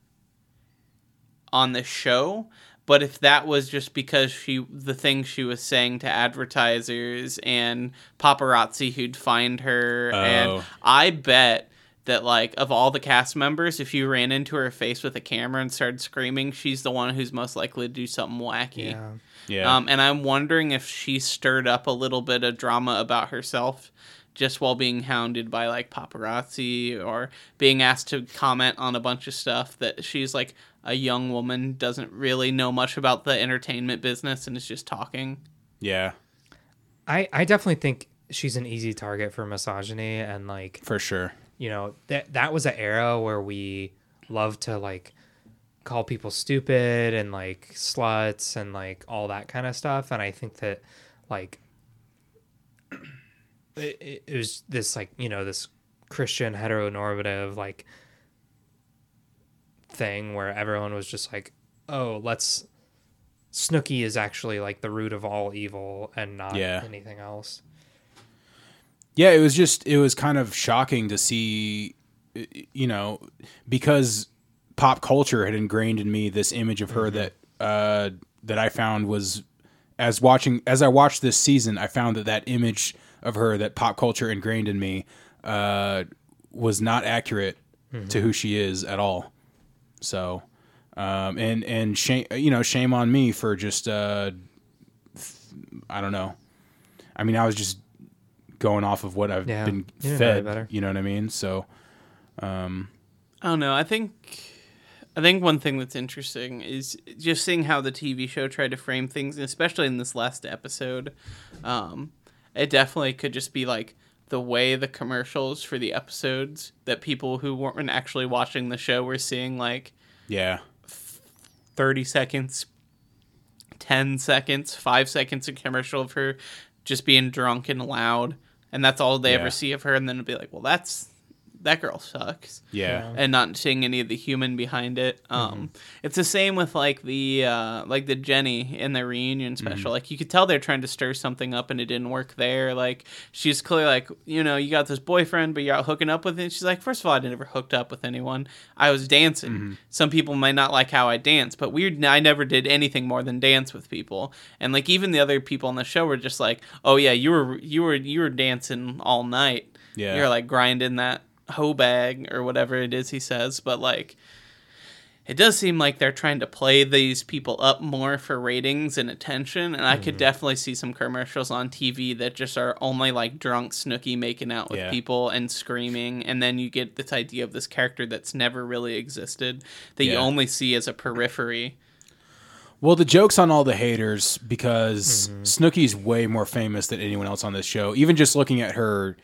on the show, but if that was just because she the things she was saying to advertisers and paparazzi who'd find her Oh. and I bet that like of all the cast members if you ran into her face with a camera and started screaming she's the one who's most likely to do something wacky. Yeah. Yeah. Um, and I'm wondering if she stirred up a little bit of drama about herself just while being hounded by like paparazzi or being asked to comment on a bunch of stuff that she's like a young woman, doesn't really know much about the entertainment business and is just talking. yeah, I, I definitely think she's an easy target for misogyny and like for sure. You know that that was an era where we loved to like call people stupid and like sluts and like all that kind of stuff and i think that like it, it- was this like you know this christian heteronormative like thing where everyone was just like oh let's Snooki is actually like the root of all evil and not Yeah. anything else Yeah, it was just it was kind of shocking to see, you know, because pop culture had ingrained in me this image of her that uh, that I found was as watching as I watched this season, I found that that image of her that pop culture ingrained in me uh, was not accurate to who she is at all. So, um, and and shame you know shame on me for just uh, I don't know. I mean, I was just going off of what I've Yeah, been you know fed. You know what I mean? So, I don't know. I think I think one thing that's interesting is just seeing how the TV show tried to frame things, especially in this last episode. Um, it definitely could just be like the way the commercials for the episodes that people who weren't actually watching the show were seeing like yeah, 30 seconds, 10 seconds, 5 seconds of commercial of her just being drunk and loud. And that's all they Yeah. ever see of her. And then it'll be like, well, that's that girl sucks yeah, and not seeing any of the human behind it. Um, It's the same with like the uh, like the Jenny in the reunion special. Like you could tell they're trying to stir something up, and it didn't work there. Like she's clearly like, you know, you got this boyfriend, but you're out hooking up with him. She's like, first of all, I never hooked up with anyone. I was dancing. Some people might not like how I dance, but weird. I never did anything more than dance with people. And like even the other people on the show were just like, oh yeah, you were you were you were dancing all night. Yeah. You're like grinding that hoe bag or whatever it is he says, but like it does seem like they're trying to play these people up more for ratings and attention, and I Mm-hmm. could definitely see some commercials on TV that just are only like drunk Snooki making out with Yeah. people and screaming, and then you get this idea of this character that's never really existed that you only see as a periphery. Well, the joke's on all the haters because Snooki's way more famous than anyone else on this show. Even just looking at her,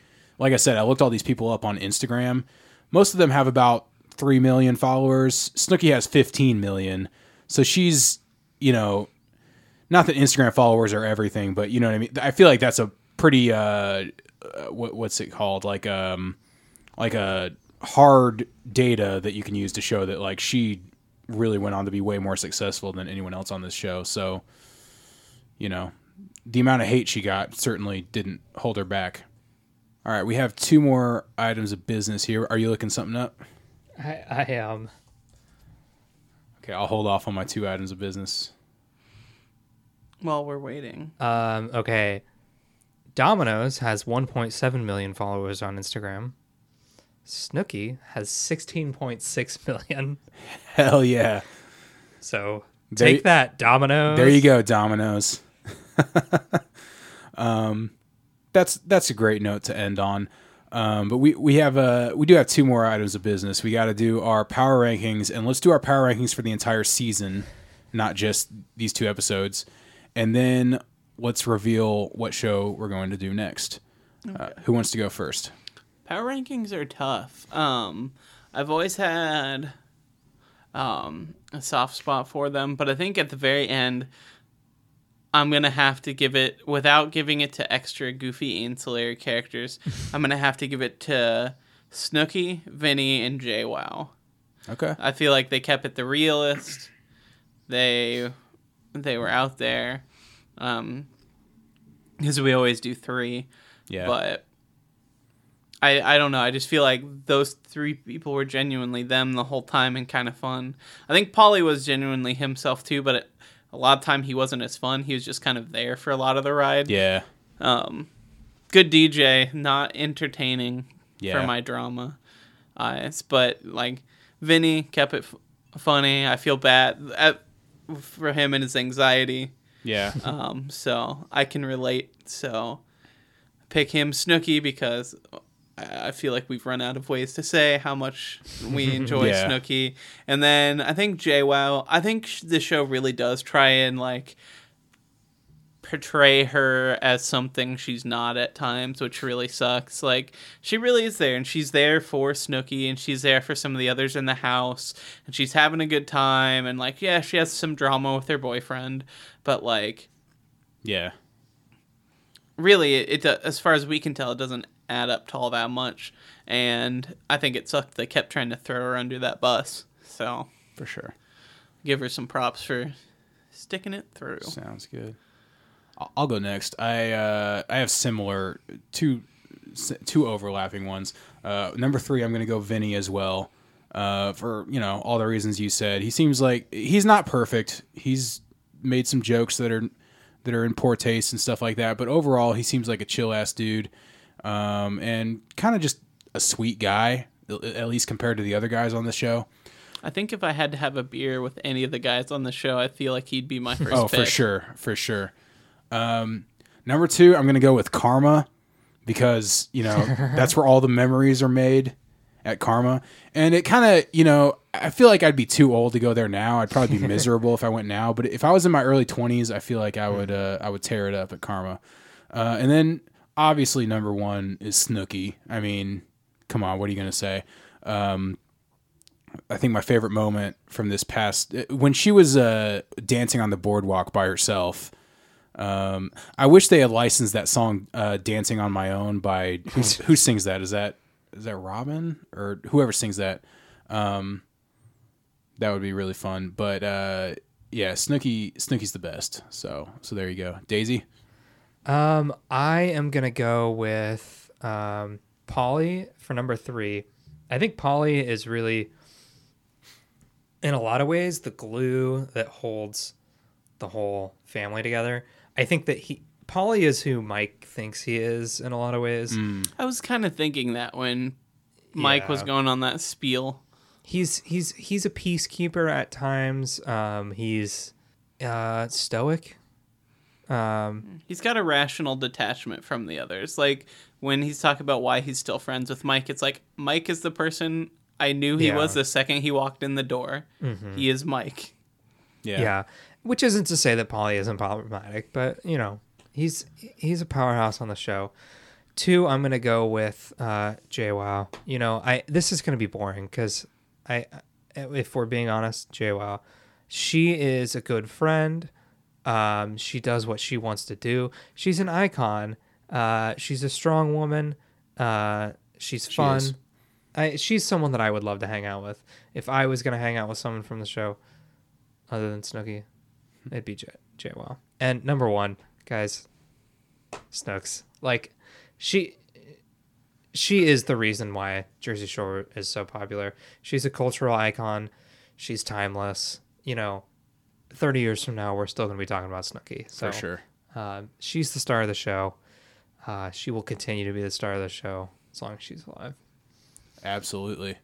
like I said, I looked all these people up on Instagram. Most of them have about 3 million followers. Snooki has 15 million. So she's, you know, not that Instagram followers are everything, but you know what I mean? I feel like that's a pretty, uh, uh what, what's it called? Like, um, like a hard data that you can use to show that like she really went on to be way more successful than anyone else on this show. So, you know, the amount of hate she got certainly didn't hold her back. All right, we have two more items of business here. Are you looking something up? i i am Okay, I'll hold off on my two items of business. While we're waiting, Um, okay. Domino's has 1.7 million followers on Instagram. Snooki has 16.6 million. Hell yeah. So There take you- that, Domino's. There you go, Domino's. um, that's that's a great note to end on. Um, but we we have uh we do have two more items of business. We got to do our power rankings, and let's do our power rankings for the entire season, not just these two episodes. And then let's reveal what show we're going to do next. Uh, who wants to go first? power rankings are tough. Um, I've always had um, a soft spot for them, but I think at the very end, I'm gonna have to give it without giving it to extra goofy ancillary characters. I'm gonna have to give it to Snooki, Vinny, and JWoww. Okay. I feel like they kept it the realist. They they were out there, um, because we always do three. Yeah. But I I don't know. I just feel like those three people were genuinely them the whole time and kind of fun. I think Pauly was genuinely himself too, but it, a lot of time he wasn't as fun. He was just kind of there for a lot of the ride. yeah. Um, good DJ, not entertaining Yeah. for my drama eyes, but like Vinny kept it f- funny. I feel bad at, for him and his anxiety. Yeah. Um, so I can relate. So pick him Snooki because I feel like we've run out of ways to say how much we enjoy Yeah. Snooki. And then I think JWoww, I think the show really does try and like portray her as something she's not at times, which really sucks. Like she really is there and she's there for Snooki and she's there for some of the others in the house and she's having a good time and like yeah, she has some drama with her boyfriend, but like Yeah. really it, it as far as we can tell it doesn't add up to all that much and i think it sucked they kept trying to throw her under that bus so For sure. give her some props for sticking it through Sounds good. I'll- go next. I uh, I have similar two two overlapping ones. Uh, number three, I'm going to go Vinny as well. Uh, for you know all the reasons you said, he seems like he's not perfect. He's made some jokes that are that are in poor taste and stuff like that. But overall, he seems like a chill ass dude, um, and kind of just a sweet guy, at least compared to the other guys on the show. i think if i had to have a beer with any of the guys on the show i feel like he'd be my first Oh, for sure, for sure. Um, number two, I'm gonna go with Karma because you know that's where all the memories are made at Karma, and it kind of you know I feel like I'd be too old to go there now. I'd probably be miserable if I went now. But if I was in my early 20s, I feel like I would uh, I would tear it up at Karma. Uh, and then obviously number one is Snooki. I mean, come on, what are you gonna say? Um, I think my favorite moment from this past when she was uh, dancing on the boardwalk by herself. Um, I wish they had licensed that song uh, "Dancing on My Own" by who, sings that? Is that is that Robyn or whoever sings that? Um, that would be really fun. But uh, yeah, Snooki Snooki's the best. So so there you go, Daisy. Um, I am gonna go with um, Pauly for number three. I think Pauly is really, in a lot of ways, the glue that holds the whole family together. I think that he Pauly is who Mike thinks he is in a lot of ways. i was kind of thinking that when mike was going on that spiel He's he's he's a peacekeeper at times. Um, he's uh, stoic. Um, he's got a rational detachment from the others like when he's talking about why he's still friends with mike it's like mike is the person i knew he Yeah. was the second he walked in the door he is mike Yeah, Yeah. Which isn't to say that Pauly isn't problematic, but you know, he's he's a powerhouse on the show. Two, I'm gonna go with uh JWoww. You know, I this is gonna be boring because I, if we're being honest, JWoww, she is a good friend. Um, she does what she wants to do. She's an icon. Uh, she's a strong woman. Uh, she's fun. is. I, she's someone that I would love to hang out with. If I was gonna hang out with someone from the show, other than Snooki, it'd be J JWoww. And number one, guys, Snooks. Like, she she is the reason why Jersey Shore is so popular. She's a cultural icon. She's timeless. You know, thirty years from now, we're still gonna be talking about Snooki. So for sure. uh, she's the star of the show. Uh, she will continue to be the star of the show as long as she's alive. Absolutely.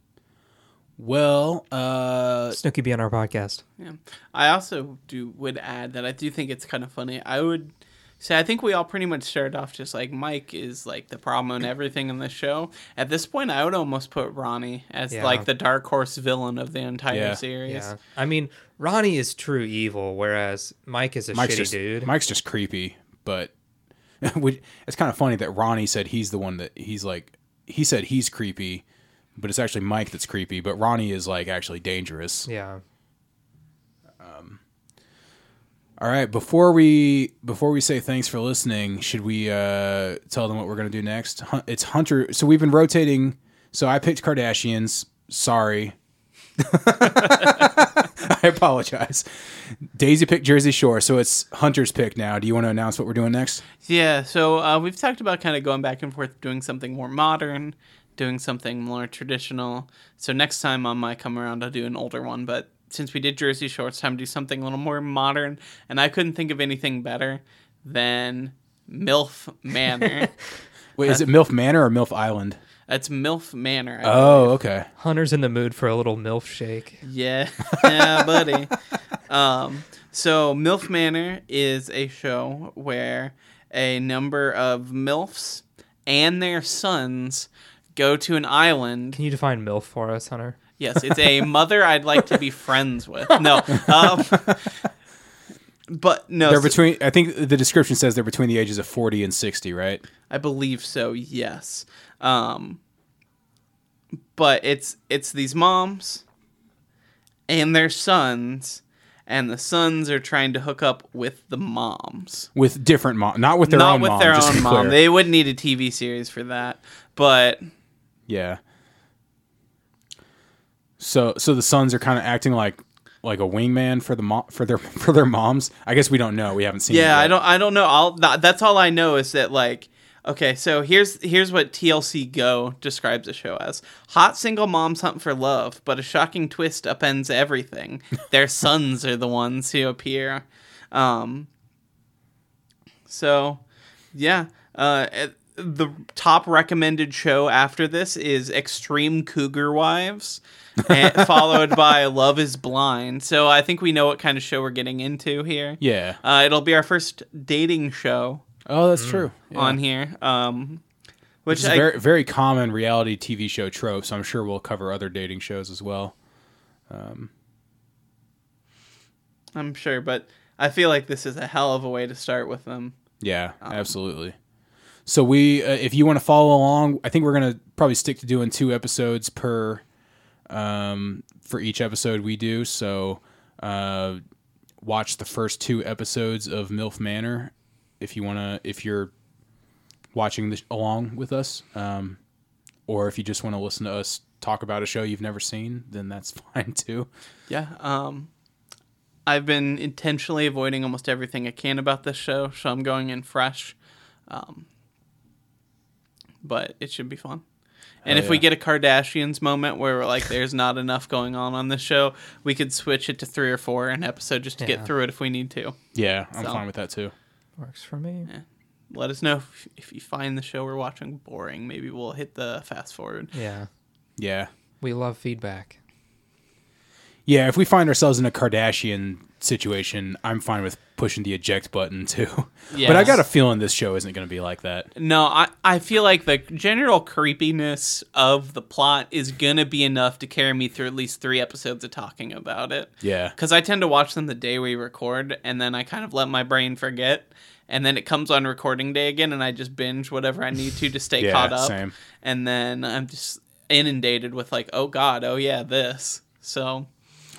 Well, uh, Snooki be on our podcast. Yeah. I also do would add that I do think it's kind of funny. I would say I think we all pretty much started off just like Mike is like the problem and everything in the show. At this point, I would almost put Ronnie as Yeah. like the dark horse villain of the entire Yeah. series. Yeah, I mean Ronnie is true evil, whereas Mike is a Mike's shitty just dude. Mike's just creepy, but it's kind of funny that Ronnie said he's the one that he's like he said he's creepy, but it's actually Mike that's creepy. But Ronnie is like actually dangerous. Yeah. Um. All right, before we before we say thanks for listening, should we uh, tell them what we're gonna do next? It's Hunter. So we've been rotating. So I picked Kardashians. Sorry, I apologize. Daisy picked Jersey Shore, so it's Hunter's pick now. Do you want to announce what we're doing next? Yeah, so uh, we've talked about kind of going back and forth, doing something more modern, doing something more traditional. So next time on my come around, I'll do an older one. But since we did Jersey Shore, it's time to do something a little more modern. And I couldn't think of anything better than MILF Manor. Wait, is it MILF Manor or MILF Island? That's MILF Manor. I Oh, okay. Hunter's in the mood for a little MILF shake. Yeah, yeah, buddy. Um, so MILF Manor is a show where a number of MILFs and their sons go to an island. Can you define MILF for us, Hunter? Yes, it's a mother I'd like to be friends with. No, um, but no, They're so- between. I think the description says they're between the ages of forty and sixty, right? I believe so. Yes. Um, but it's it's these moms and their sons, and the sons are trying to hook up with the moms, With different mom, not with their not own with mom. their own mom. They wouldn't need a TV series for that. But Yeah. So so the sons are kind of acting like like a wingman for the mo- for their for their moms. I guess we don't know. We haven't seen. it yeah. I don't I don't know. I'll th- that's all I know is that like okay, so here's here's what TLC Go describes the show as: hot single moms hunt for love, but a shocking twist upends everything. Their sons are the ones who appear. Um, so, yeah, uh, the top recommended show after this is Extreme Cougar Wives. and, followed by Love is Blind. So I think we know what kind of show we're getting into here. Yeah. Uh, it'll be our first dating show Oh, that's true. Yeah. on here. Um, which Which is I, very very common reality TV show trope. So I'm sure we'll cover other dating shows as well. I'm sure, but I feel like this is a hell of a way to start with them. Yeah, Um, absolutely. So we, uh, if you want to follow along, I think we're gonna probably stick to doing two episodes per, um, for each episode we do. So, uh, watch the first two episodes of MILF Manor if you wanna, if you're watching this along with us, um, or if you just want to listen to us talk about a show you've never seen, then that's fine too. Yeah. Um, I've been intentionally avoiding almost everything I can about this show, so I'm going in fresh. Um, but it should be fun. And Hell if we get a Kardashians moment where we're like, there's not enough going on on this show, we could switch it to three or four an episode just to Yeah. get through it if we need to. Yeah, I'm So- fine with that too. Works for me. Let us know if, if you find the show we're watching boring. Maybe we'll hit the fast forward. Yeah. Yeah. We love feedback. Yeah, if we find ourselves in a Kardashian situation, I'm fine with pushing the eject button too. But I got a feeling this show isn't going to be like that. No, I, I feel like the general creepiness of the plot is gonna be enough to carry me through at least three episodes of talking about it. Yeah. Because I tend to watch them the day we record, and then I kind of let my brain forget, and then it comes on recording day again, and I just binge whatever I need to to stay Yeah, caught up. same. And then I'm just inundated with like, oh god, oh yeah, this. So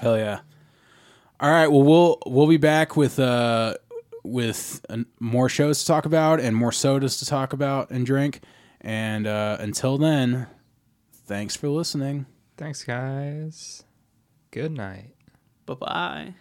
Hell yeah. All right, well we'll we'll be back with uh with uh, more shows to talk about and more sodas to talk about and drink. And uh until then, thanks for listening. Thanks, guys. Good night. bye bye.